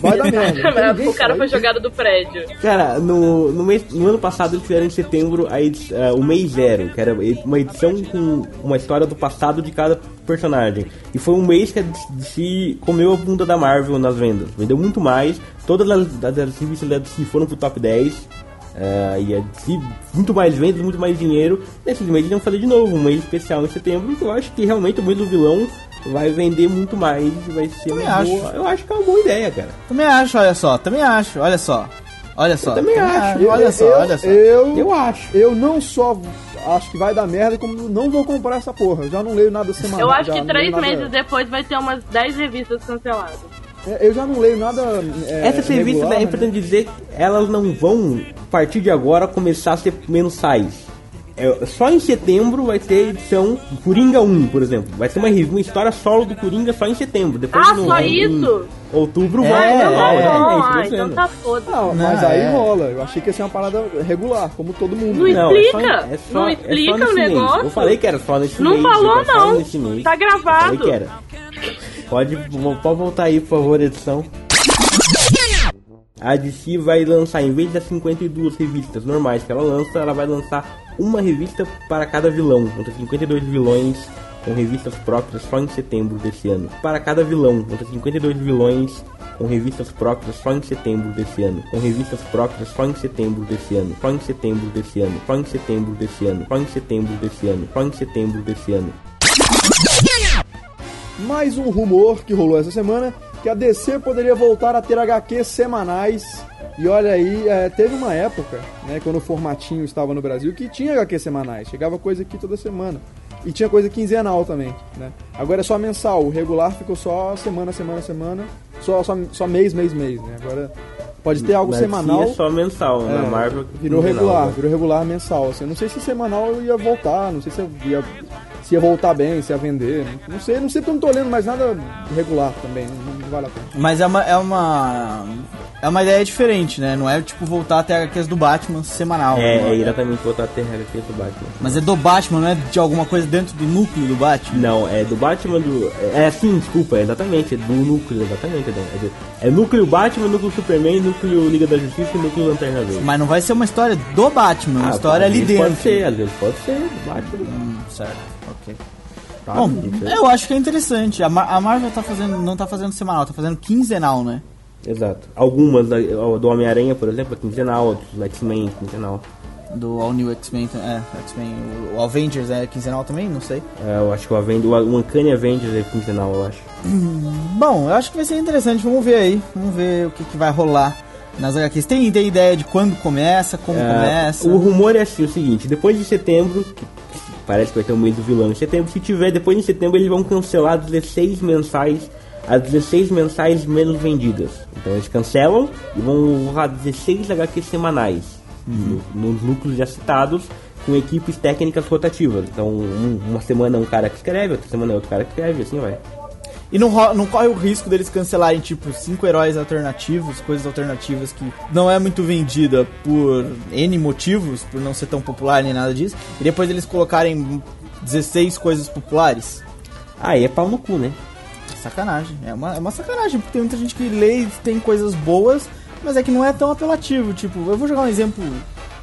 Vai dar merda. O cara foi jogado do prédio. Cara, no, no, mês, no ano passado eles fizeram em setembro a edi- eh, o mês zero, que era uma edição com uma história do passado de cada personagem. E foi um mês que a DC comeu a bunda da Marvel nas vendas. Vendeu muito mais. Todas as, as, as revistas da DC foram pro top 10. Eh, e a DC, muito mais vendas, muito mais dinheiro. Nesse mês eles vão fazer de novo, um mês especial em setembro. Que eu acho que realmente o mês do vilão vai vender muito mais. e Vai ser Também uma acho. boa. Eu acho que é uma boa ideia, cara. Também acho, olha só, também acho, olha só. Olha só. também acho. Olha Eu- só, eu, olha só. Eu, Eu acho. eu não só acho que vai dar merda, como não vou comprar essa porra. Eu já não leio nada semanal. Eu acho já que três meses depois vai ter umas 10 revistas canceladas. É, Eu já não leio nada. É, Essas revistas regular, aí, né? pretendo dizer, elas não vão, a partir de agora, começar a ser menos size. é, só em setembro vai ter edição Coringa 1, por exemplo. Vai ter uma, uma história solo do Coringa só em setembro. Depois Ah, no- só em isso? Outubro É, vai. Então é, tá é, bom. é, Ah, então tá foda. Não, Não, mas aí é. rola. Eu achei que ia ser uma parada regular, como todo mundo. Não? Não, é só- explica. é Não é explica o negócio. Eu falei que era só nesse Não mês. falou, é não. nesse mês. Tá Eu falei gravado. que era. Pode, pode voltar aí, por favor, edição. A DC vai lançar, em vez das 52 revistas normais que ela lança, ela vai lançar uma revista para cada vilão. Vão ter 52 vilões com revistas próprias só em setembro desse ano. Para cada vilão, vão ter 52 vilões com revistas próprias só em setembro desse ano. Com revistas próprias só em setembro desse ano. Só em setembro desse ano. Só em setembro desse ano. Só em setembro desse ano. Só em setembro desse ano. Mais um rumor que rolou essa semana que a DC poderia voltar a ter HQs semanais. E olha aí, é, teve uma época, né, quando o formatinho estava no Brasil, que tinha HQs semanais. Chegava coisa aqui toda semana. E tinha coisa quinzenal também, né? Agora é só mensal. O regular ficou só semana, semana, semana. Só, só, só mês, mês, mês, né? Agora pode ter algo Na semanal. É só mensal, É, na Marvel virou regular, né? virou regular mensal. Assim, eu não sei se semanal ia voltar, não sei se ia, se ia voltar bem, se ia vender. né? Não sei, não sei porque eu não tô olhando mais nada regular também, não, não vale a pena. Mas é uma, é uma. É uma ideia diferente, né? Não é tipo voltar até HQs do Batman semanal. É, né? é exatamente outra terra aqui do Batman. Mas é do Batman, não é de alguma coisa dentro do núcleo do Batman? Não, é do Batman do. É sim, desculpa, é exatamente, é do núcleo, exatamente. É, do- é, do- é núcleo Batman, núcleo Superman, núcleo Liga da Justiça e núcleo Lanterna Verde. Mas não vai ser uma história do Batman, é uma Ah, história ali dentro. Pode ser, às vezes pode ser, do Batman. Hum, certo, ok. Tá, Bom, eu acho que é interessante. A, Mar- a Marvel tá fazendo, não tá fazendo semanal, tá fazendo quinzenal, né? Exato. Algumas da- do Homem-Aranha, por exemplo, é quinzenal, do X-Men, quinzenal. Do All New X-Men, é, X-Men. O Avengers é quinzenal também? Não sei. É, eu acho que o, Aven- o Uncanny Avengers é quinzenal, eu acho. Bom, eu acho que vai ser interessante. Vamos ver aí. Vamos ver o que, que vai rolar nas HQs. Tem, tem ideia de quando começa, como É, começa? O rumor é assim, o seguinte, depois de setembro, parece que vai ter o mês do vilão em setembro, se tiver, depois de setembro eles vão cancelar 16 mensais, as 16 mensais menos vendidas. Então eles cancelam e vão honrar 16 HQs semanais, no- nos lucros já citados, com equipes técnicas rotativas. Então um- uma semana é um cara que escreve, outra semana é outro cara que escreve, assim vai. E não, não corre o risco deles cancelarem, tipo, cinco heróis alternativos, coisas alternativas que não é muito vendida por N motivos, por não ser tão popular nem nada disso, e depois eles colocarem 16 coisas populares. Aí é pau no cu, né? Sacanagem. É uma, é uma sacanagem, porque tem muita gente que lê e tem coisas boas, mas é que não é tão apelativo. Tipo, eu vou jogar um exemplo,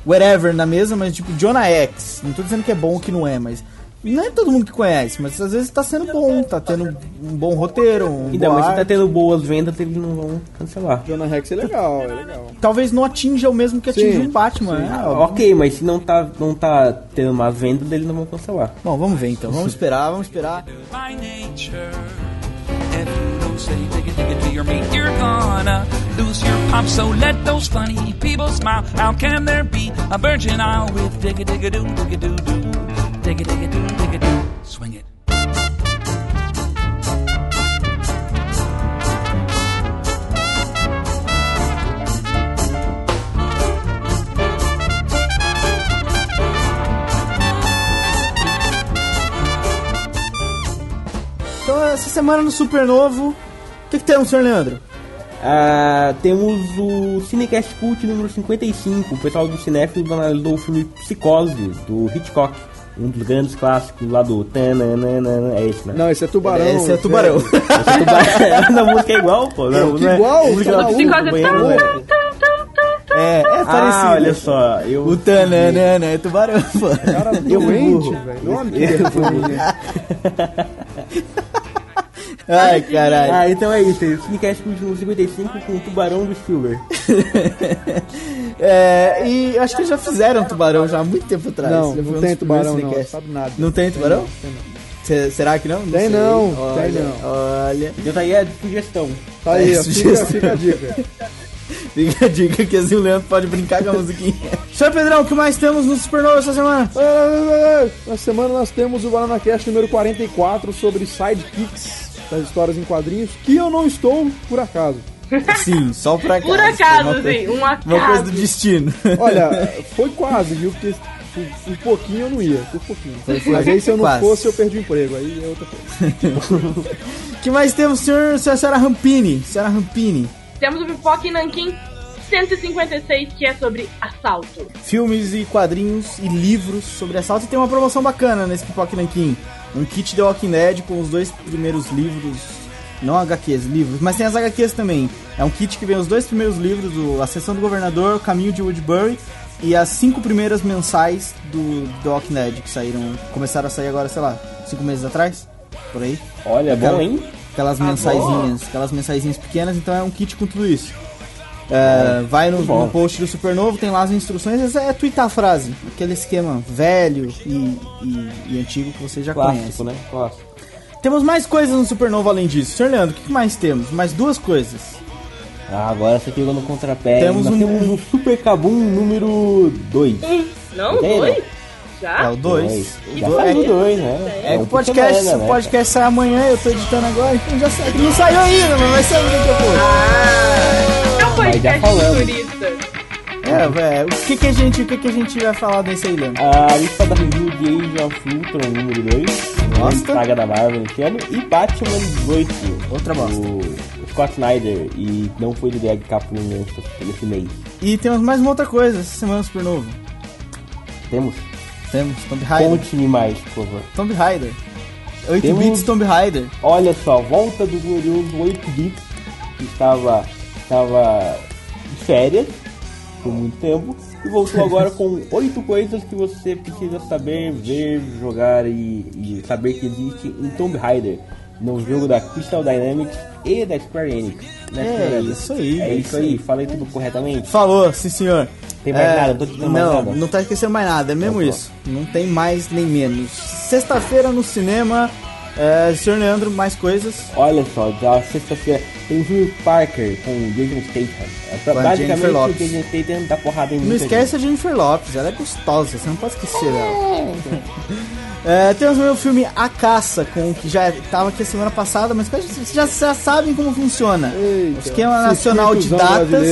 whatever, na mesa, mas tipo, Jonah X. Não tô dizendo que é bom ou que não é, mas. Não é todo mundo que conhece, mas às vezes tá sendo bom, tá tendo um bom roteiro, um Ainda bom mais se tá tendo boas vendas, eles não vão cancelar. Jonah Rex é legal, é legal. Talvez não atinja o mesmo que atinge Sim, um Batman, sim. né? Ah, ok, mas se não tá, não tá tendo uma venda, eles não vão cancelar. Bom, vamos ver então, vamos esperar, vamos esperar. Dig it, dig it dig it. Swing it. Então, essa semana no Super Novo, o que, que temos, senhor Leandro? Ah, temos o Cinecast Cult número 55. O pessoal do Cinéfilos analisou o filme Psicose, do Hitchcock. Um dos grandes clássicos lá do... É esse, né? Não, esse é tubarão. Esse é Tubarão. <laughs> Esse é tubarão. <laughs> A música é igual, pô. Não, que não é- igual, a música tá lá do banheiro, não é? É, é parecido. Ah, olha só. Eu, O tananana é Tubarão, pô. Cara doente, burro. velho. Nome que. <laughs> Ai, caralho. Ah, então é isso. Cinecast número 55 com o Tubarão do Spielberg. <laughs> É, e acho que já fizeram tubarão já há muito tempo atrás. Não, Já foi não um tem tubarão não, Cinecast. sabe nada. Não tem tubarão? Tem não. Cê- será que não? Tem sei. não, olha, tem não. Olha, Eu tá aí a sugestão. Tá aí, É, ó, fica, sugestão. fica a dica. <laughs> fica a dica que assim o Leandro pode brincar com a musiquinha. <laughs> Senhor Pedrão, o que mais temos no Supernova essa semana? Na semana nós temos o Banana Cast número 44 sobre sidekicks das histórias em quadrinhos, que eu não estou por acaso. Sim, só por acaso. <laughs> Por acaso, uma coisa- sim, um acaso. Uma coisa do destino. <laughs> Olha, foi quase, viu? Porque Por, por pouquinho eu não ia, por pouquinho. Foi- foi Mas aí se eu não quase. fosse, eu perdi o emprego. Aí é outra coisa. <laughs> que mais temos, senhor, senhora senhora Rampini? Senhora Rampini. Temos o Pipoca e Nankin 156, que é sobre assalto. Filmes e quadrinhos e livros sobre assalto. E tem uma promoção bacana nesse Pipoca Nankin. Um kit The Walking Dead com os dois primeiros livros. Não HQs, livros, mas tem as HQs também. É um kit que vem os dois primeiros livros, o A Sessão do Governador, O Caminho de Woodbury e as cinco primeiras mensais do The Walking Dead que saíram, começaram a sair agora, sei lá, cinco meses atrás, por aí. Olha, Aquela- bom, hein? Aquelas Ah, mensaizinhas, aquelas mensaizinhas pequenas, então é um kit com tudo isso. É, vai no, no post do Supernovo, tem lá as instruções, é twittar a frase, aquele esquema velho e, e- e antigo que você já Clássico, conhece. né? Clássico. Temos mais coisas no Supernovo além disso. Senhor Leandro, o que mais temos? Mais duas coisas. Ah, agora você pegou no contrapé. Temos um- temos um Super Cabum número 2. Um, não, Tem, dois? né? Já? É o 2. Já saiu é- dois, né? É um o podcast, semana, o né? podcast sai amanhã, eu tô editando agora, então já sai. Não saiu ainda, mas vai sair daqui a pouco. É Mas já podcast falamos. É, é, o que que a gente, o que que a gente vai falar desse aí, Leandro? A lista da review de Age of Ultron número 2. Bosta. Saga da Marvel esse ano. E Batman 18. Outra bosta. O Scott Snyder. E não foi do Greg Capullo nesse, mês. E temos mais uma outra coisa essa semana no Supernovo. Temos? Temos Tomb Raider. Conte-me mais, por favor. Tomb Raider. 8 Temos- bits Tomb Raider. Olha só, volta do glorioso 8 bits que estava, estava de férias por muito tempo e voltou agora com <laughs> oito coisas que você precisa saber, ver, jogar e, e saber que existe um Tomb Raider no jogo da Crystal Dynamics e da Square Enix. né, É isso aí, É é isso aí, falei tudo corretamente. Falou, sim senhor. Tem mais nada? Tô esquecendo mais não, nada? não tá esquecendo mais nada, é mesmo Então, isso. Não tem mais nem menos. Sexta-feira no cinema, é, senhor Leandro, mais coisas. Olha só, já sexta-feira tem o filme Parker com o Jason Statham. É pra, basicamente Jennifer o. Jason Statham dá porrada em Não esquece a Jennifer Lopes, ela é gostosa, você não pode esquecer dela. É, <laughs> temos o meu filme A Caça, com que já tava aqui a semana passada, mas vocês já, já sabem como funciona. Eita, o esquema nacional de datas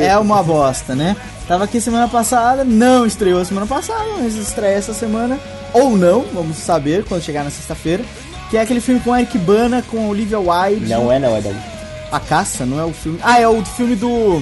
é uma bosta, né? Tava aqui semana passada, não estreou semana passada, mas estreia essa semana. Ou não, vamos saber quando chegar na sexta-feira. Que é aquele filme com Eric Bana, com Olivia Wilde. Não é não, é daí. A Caça, não é o filme. Ah, é o filme do.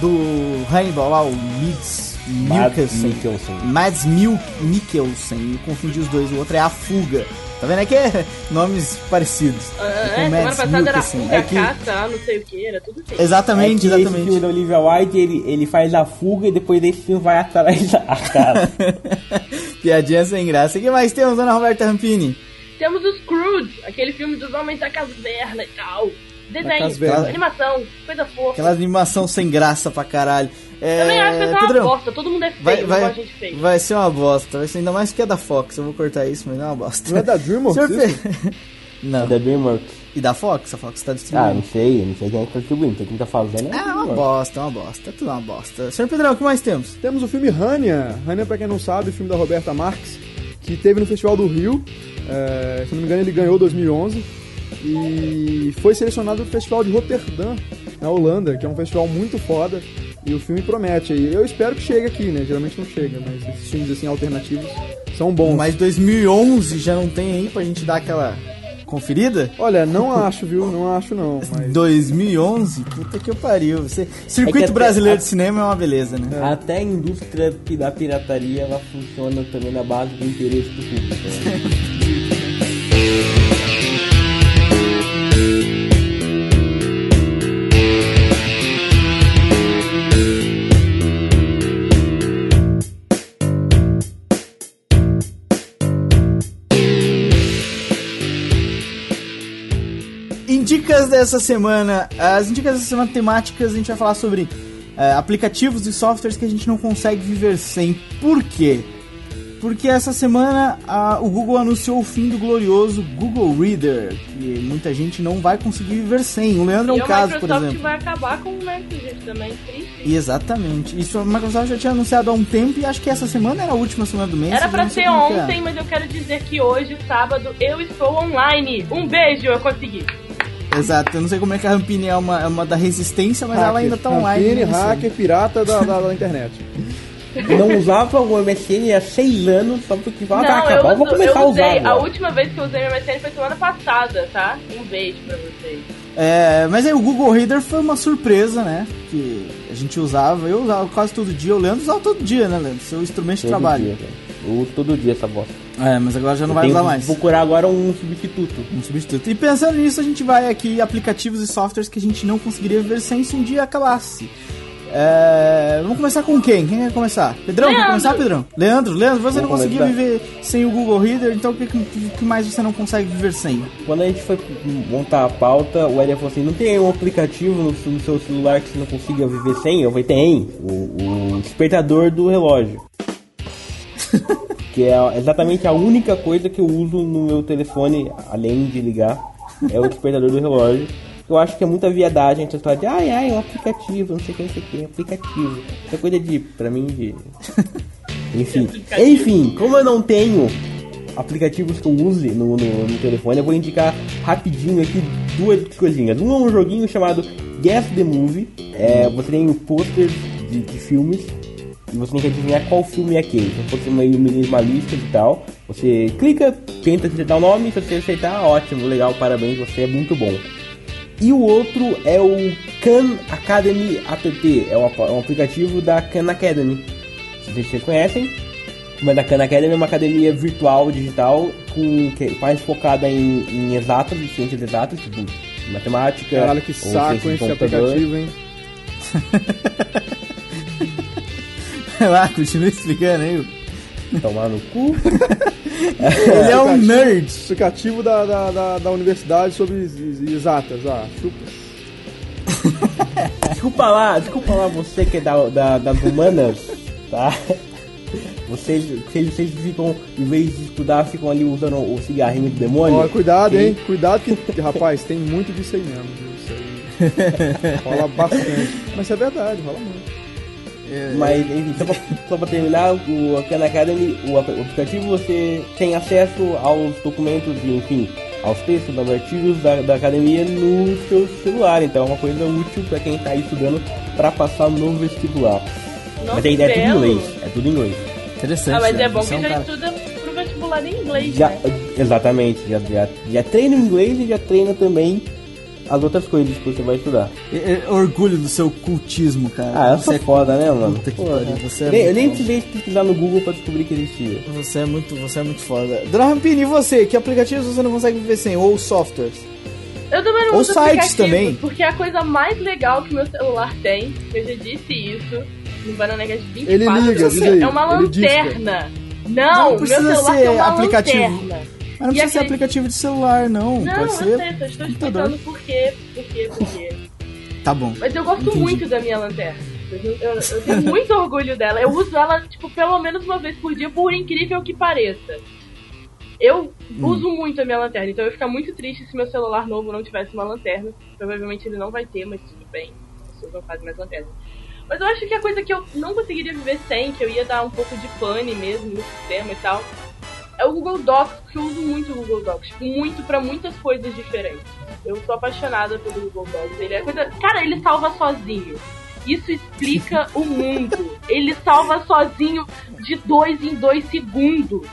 Do Hannibal lá, o Mids Mikkelsen. Mikkelsen. Mads Mil Mikkelsen. Eu confundi os dois, o outro é A Fuga. Tá vendo? É que é nomes parecidos. Ah, É é, semana Mads passada era Mikkelsen. fuga, É que- caça, ah, não sei o que, era tudo assim. Exatamente, é que Esse exatamente. filme da Olivia Wilde, ele, ele faz a fuga e depois desse filme vai atrás da <laughs> cara. <laughs> Piadinha sem graça. O que mais temos, dona Roberta Rampini? Temos os Scrooge, aquele filme dos homens da caverna e tal. Desenho, animação, coisa fofa. Aquela animação sem graça pra caralho. É, nem acho que vai ser uma bosta, todo mundo é feio, vai, igual vai, a gente fez. vai ser uma bosta. Vai ser ainda mais que é da Fox. Eu vou cortar isso, mas não é uma bosta. Não é da DreamWorks <laughs> Não. da DreamWorks. E da Fox? A Fox tá Ah, distribuindo. não sei, não sei quem é que tá distribuindo, quem tá fazendo. É uma bosta, é uma bosta. É tudo uma bosta. Senhor Pedrão, o que mais temos? Temos o filme Rania. Rania, pra quem não sabe, o filme da Roberta Marques, que teve no Festival do Rio. É, se não me engano, ele ganhou 2011. E foi selecionado pro Festival de Roterdã, na Holanda, que é um festival muito foda. E o filme promete. E eu espero que chegue aqui, né? Geralmente não chega, mas esses filmes assim alternativos são bons. Mas 2011 já não tem aí pra gente dar aquela conferida? Olha, não <laughs> acho, viu? Não acho não. Mas 2011? Puta que eu pariu. Você... Circuito até- brasileiro a- de cinema é uma beleza, né? Até a indústria da pirataria ela funciona também na base do interesse do público. né? <laughs> Indicas dessa semana. As indicas dessa semana temáticas, a gente vai falar sobre é, aplicativos e softwares que a gente não consegue viver sem. Por quê? Porque essa semana o Google anunciou o fim do glorioso Google Reader, que muita gente não vai conseguir viver sem. O Leandro é um caso, por Microsoft exemplo. vai acabar com o Messenger também, triste. Exatamente. Isso a Microsoft já tinha anunciado há um tempo e acho que essa semana era a última semana do mês. Era sei ser é. ontem, mas eu quero dizer que hoje, sábado, eu estou online. Um beijo, eu consegui. Exato, eu não sei como é que a Rampini é uma, é uma da resistência, mas ela ainda tá online. Rampini, né, hacker, pirata da, da, da internet. Eu <laughs> não usava o MSN há seis anos, só porque vai Não, acabar, eu, eu vou uso- começar eu a usar. usei. A agora. última vez que eu usei meu MSN foi semana passada, tá? Um beijo pra vocês. É, mas aí o Google Reader foi uma surpresa, né? Que a gente usava, eu usava quase todo dia, o Leandro usava todo dia, né, Leandro? Seu instrumento de Todo trabalho. dia, eu uso todo dia essa bosta. É, mas agora já não Eu vai usar mais. procurar agora um substituto. Um substituto. E pensando nisso, a gente vai aqui aplicativos e softwares que a gente não conseguiria viver sem se um dia acabasse. É, vamos começar com quem? Quem quer começar? Pedrão, quer começar, Pedrão? Leandro, Leandro, você Vou não conseguia começar. viver sem o Google Reader, então o que, que- que mais você não consegue viver sem? Quando a gente foi montar a pauta, o Elia falou assim: não tem um aplicativo no, no seu celular que você não consiga viver sem? Eu falei: tem, o, o despertador do relógio. <laughs> que é exatamente a única coisa que eu uso no meu telefone, além de ligar, é o despertador do relógio. Eu acho que é muita viadagem a gente falar de ai ai, é um aplicativo, não sei o que, não sei o que, aplicativo. Isso é coisa de, pra mim, de. <laughs> Enfim. Enfim, como eu não tenho aplicativos que eu use no, no, no telefone, eu vou indicar rapidinho aqui duas coisinhas. Um é um joguinho chamado Guess the Movie. É, você tem posters de, de filmes e você tem que adivinhar qual filme é aquele. Se fosse meio minimalista e tal, você clica, tenta acertar o nome, se você acertar, ótimo, legal, parabéns, você é muito bom. E o outro é o Khan Academy App, é um, um aplicativo da Khan Academy. Se vocês conhecem, mas a Khan Academy é uma academia virtual, digital, com, que é mais focada em, em exatas, em ciências exatas, tipo matemática. Caralho, que saco esse aplicativo, hein? <laughs> <laughs> Lá, continua explicando aí. Tomar no cu. <laughs> Ele é um nerd. Aplicativo da, da, da, da universidade sobre ex- ex- exatas. Ah, chupa. <laughs> Desculpa lá, desculpa lá você que é da, da, das humanas, tá? Vocês, vocês, vocês ficam, em vez de estudar, ficam ali usando o cigarrinho do demônio. Ó, cuidado, hein? Cuidado que, rapaz, tem muito disso aí mesmo. viu? Isso aí rola bastante. Mas é verdade, rola muito. Mas, enfim, só pra, só pra terminar, o Khan Academy, o, ap- o aplicativo, você tem acesso aos documentos e, enfim, aos textos, aos artigos da, da academia no seu celular. Então é uma coisa útil pra quem tá aí estudando pra passar no vestibular. Nossa, Mas é, é tudo em inglês, é tudo em inglês. Interessante. Ah, mas né? é bom que um já cara- estuda pro vestibular em inglês, Já, né? exatamente, já, já, já treina o inglês e já treina também as outras coisas que você vai estudar. É- é orgulho do seu cultismo, cara. Ah, eu sou Você é- foda, né, mano? Puta que Porra. pariu, você é Eu nem- eu nem precisei pesquisar no Google pra descobrir que existia. Você é muito, você é muito foda. Dona Rampini, e você? Que aplicativos você não consegue viver sem? Ou softwares? Eu também não Ou uso sites também. Porque a coisa mais legal que meu celular tem, eu já disse isso no Bananecast 24, Ele liga, é uma lanterna. Não Não, meu precisa celular ser tem uma aplicativo. lanterna. Mas não E precisa ser aquele- aplicativo de celular, não. Não, Pode eu ser sei, só estou explicando por quê, por quê, por quê. Tá bom. Mas eu gosto Entendi. muito da minha lanterna. Eu, eu- eu tenho muito orgulho dela. Eu uso ela, tipo, pelo menos uma vez por dia, por incrível que pareça. Eu Hum. uso muito a minha lanterna, então eu ia ficar muito triste se meu celular novo não tivesse uma lanterna. Provavelmente ele não vai ter, mas tudo bem. As pessoas não fazem mais lanterna. Mas eu acho que a coisa que eu não conseguiria viver sem, que eu ia dar um pouco de pane mesmo no sistema e tal, é o Google Docs, porque eu uso muito o Google Docs. Tipo, muito pra muitas coisas diferentes. Eu sou apaixonada pelo Google Docs. Ele é coisa. Cara, ele salva sozinho. Isso explica <laughs> o mundo. Ele salva sozinho de dois em dois segundos.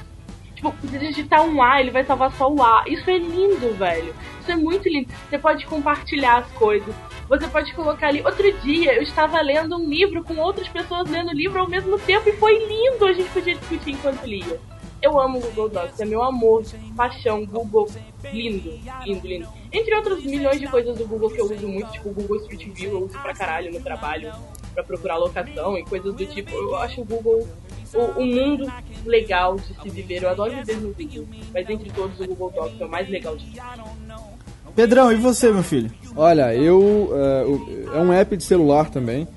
Tipo, se digitar um A, ele vai salvar só o A. Isso é lindo, velho. Isso é muito lindo. Você pode compartilhar as coisas. Você pode colocar ali. Outro dia eu estava lendo um livro com outras pessoas lendo o livro ao mesmo tempo e foi lindo. A gente podia discutir enquanto lia. Eu amo o Google Docs, é meu amor, paixão, Google, lindo, lindo, lindo. Entre outras milhões de coisas do Google que eu uso muito, tipo o Google Street View, eu uso pra caralho no trabalho, pra procurar locação e coisas do tipo. Eu acho o Google o, um mundo legal de se viver. Eu adoro viver no Google, mas entre todos o Google Docs é o mais legal de tudo. Pedrão, e você, meu filho? Olha, eu. é, o- é um app de celular também.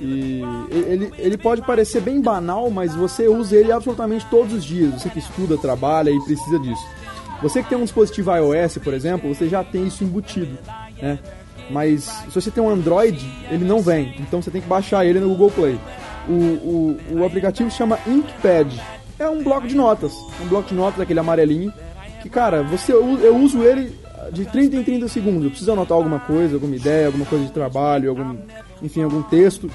E ele, ele pode parecer bem banal, mas você usa ele absolutamente todos os dias. Você que estuda, trabalha e precisa disso. Você que tem um dispositivo iOS, por exemplo, você já tem isso embutido, né? Mas se você tem um Android, ele não vem. Então você tem que baixar ele no Google Play. O, o, o aplicativo se chama Inkpad. É um bloco de notas. Um bloco de notas, aquele amarelinho. Que, cara, você, eu uso ele de 30 em 30 segundos. Eu preciso anotar alguma coisa, alguma ideia, alguma coisa de trabalho, algum, enfim, algum texto.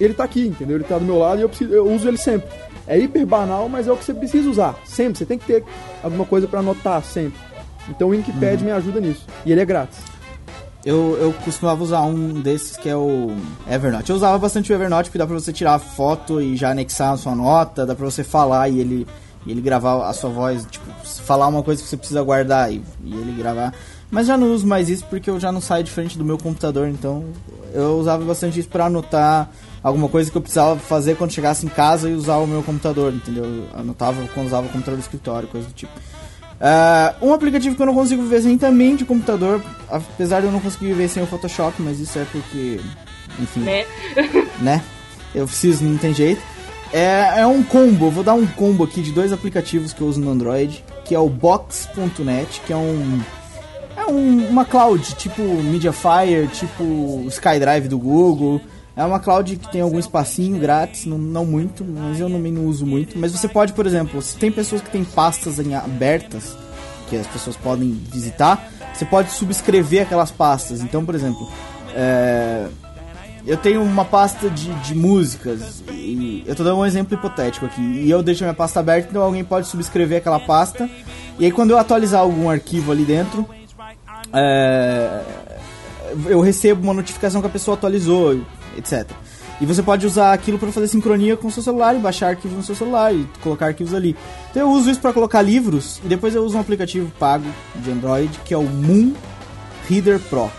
ele tá aqui, entendeu? Ele tá do meu lado e eu, preciso, eu uso ele sempre. É hiper banal, mas é o que você precisa usar. Sempre. Você tem que ter alguma coisa pra anotar sempre. Então o Inkpad me ajuda nisso. E ele é grátis. Eu, eu costumava usar um desses que é o Evernote. Eu usava bastante o Evernote porque dá pra você tirar foto e já anexar a sua nota, dá pra você falar e ele, e ele gravar a sua voz, tipo, falar uma coisa que você precisa guardar e, e ele gravar. Mas já não uso mais isso porque eu já não saio de frente do meu computador, então eu usava bastante isso pra anotar alguma coisa que eu precisava fazer quando chegasse em casa e usar o meu computador, entendeu? Eu anotava quando usava o computador do escritório, coisa do tipo. Ah, um aplicativo que eu não consigo viver sem também de computador, apesar de eu não conseguir viver sem o Photoshop, mas isso é porque, enfim, Né? <laughs> né? Eu preciso, não tem jeito. É, é um combo, eu vou dar um combo aqui de dois aplicativos que eu uso no Android, que é o Box.net, que é um é um- uma cloud tipo Mediafire, tipo SkyDrive do Google. É uma cloud que tem algum espacinho grátis, não, não muito, mas eu também não uso muito. Mas você pode, por exemplo, se tem pessoas que têm pastas em abertas, que as pessoas podem visitar, você pode subscrever aquelas pastas. Então, por exemplo, é, eu tenho uma pasta de, de músicas e eu tô dando um exemplo hipotético aqui. E eu deixo a minha pasta aberta, então alguém pode subscrever aquela pasta. E aí quando eu atualizar algum arquivo ali dentro, é, eu recebo uma notificação que a pessoa atualizou, etc. E você pode usar aquilo para fazer sincronia com o seu celular e baixar arquivos no seu celular e colocar arquivos ali. Então eu uso isso para colocar livros e depois eu uso um aplicativo pago de Android que é o Moon Reader Pro.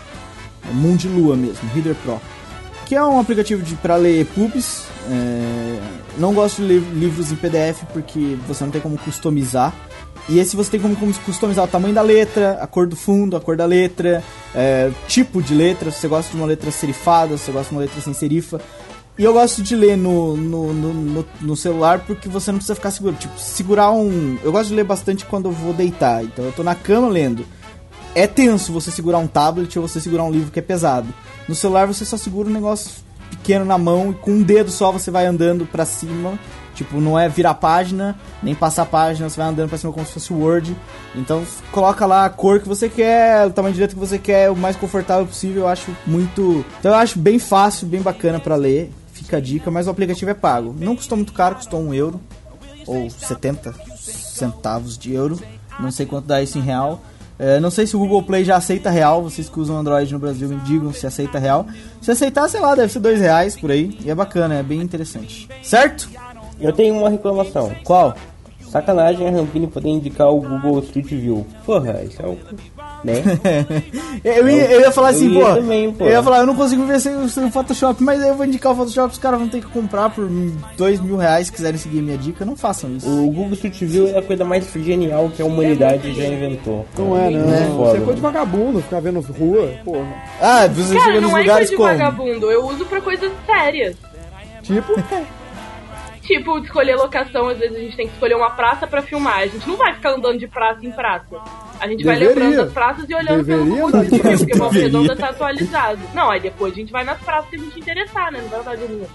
É Moon de lua mesmo, Reader Pro. Que é um aplicativo para ler pubs. é, não gosto de ler livros em PDF porque você não tem como customizar. E esse você tem como, customizar o tamanho da letra, a cor do fundo, a cor da letra, é, tipo de letra, se você gosta de uma letra serifada, se você gosta de uma letra sem serifa. E eu gosto de ler no, no, no, no- celular porque você não precisa ficar segurando. Tipo, segurar um. Eu gosto de ler bastante quando eu vou deitar. Então eu tô na cama lendo. É tenso você segurar um tablet ou você segurar um livro que é pesado. No celular você só segura um negócio pequeno na mão e com um dedo só você vai andando pra cima. Tipo, não é virar página, nem passar página, você vai andando pra cima como se fosse Word. Então coloca lá a cor que você quer, o tamanho de letra que você quer, o mais confortável possível, eu acho muito. Então eu acho bem fácil, bem bacana pra ler. Fica a dica, mas o aplicativo é pago. Não custou muito caro, custou um euro ou 70 centavos de euro. Não sei quanto dá isso em real. É, não sei se o Google Play já aceita real. Vocês que usam Android no Brasil me digam se aceita real. Se aceitar, sei lá, deve ser dois reais por aí. E é bacana, é bem interessante. Certo? Eu tenho uma reclamação. Qual? Sacanagem a Rampini poder indicar o Google Street View. Porra, isso é o. Né? <laughs> eu, ia, eu ia falar assim, Eu ia pô, também, pô. Eu ia falar, eu não consigo ver sem, o- sem o Photoshop, mas aí eu vou indicar o Photoshop, os caras vão ter que comprar por dois mil reais se quiserem seguir minha dica. Não façam isso. O Google Street View é a coisa mais genial que a humanidade já inventou. Não é, não. Isso foda. é coisa de vagabundo, ficar vendo rua, porra. Ah, você Cara, chega nos não é lugares coisa de como? vagabundo. Eu uso pra coisas sérias. Tipo, Tipo, escolher locação, às vezes a gente tem que escolher uma praça pra filmar. A gente não vai ficar andando de praça em praça. A gente vai Deveria. lembrando das praças e olhando pelo Deveria View, praça. porque Volta Deveria. Redonda tá atualizado. Não, aí depois a gente vai nas praças que a gente interessar, né? Não vai andar de rua.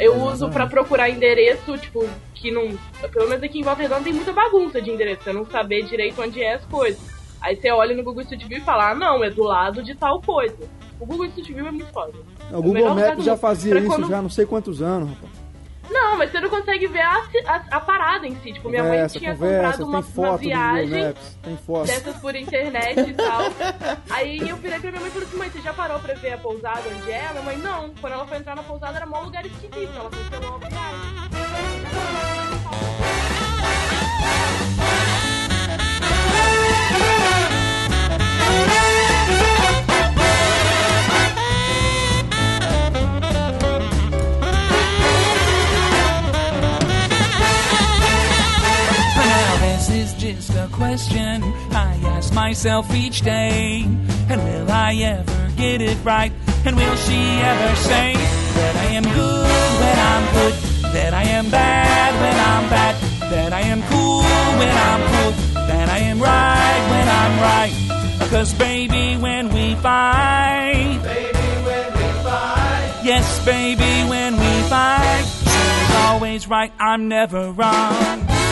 Eu uso pra procurar endereço, tipo, que não. Pelo menos aqui em Volta Redonda tem muita bagunça de endereço, você não saber direito onde é as coisas. Aí você olha no Google Street View e fala, ah, não, é do lado de tal coisa. O Google Street View é muito foda. o melhor Google Maps já mundo. fazia Pra isso quando- já há não sei quantos anos, rapaz. Não, mas você não consegue ver a, a, a parada em si. Tipo, minha mãe tinha conversa, comprado uma, uma Google viagem dessas por internet e tal. <laughs> Aí eu virei pra minha mãe e falei assim, mãe, você já parou pra ver a pousada onde é? Minha mãe, não. Quando ela foi entrar na pousada era mó lugar esquisito. Ela cancelou a viagem. Just a question I ask myself each day. And will I ever get it right? And will she ever say that I am good when I'm good? That I am bad when I'm bad? That I am cool when I'm cool? That I am right when I'm right? Cause baby, when we fight, baby, when we fight, Yes, baby, when we fight, she's always right, I'm never wrong.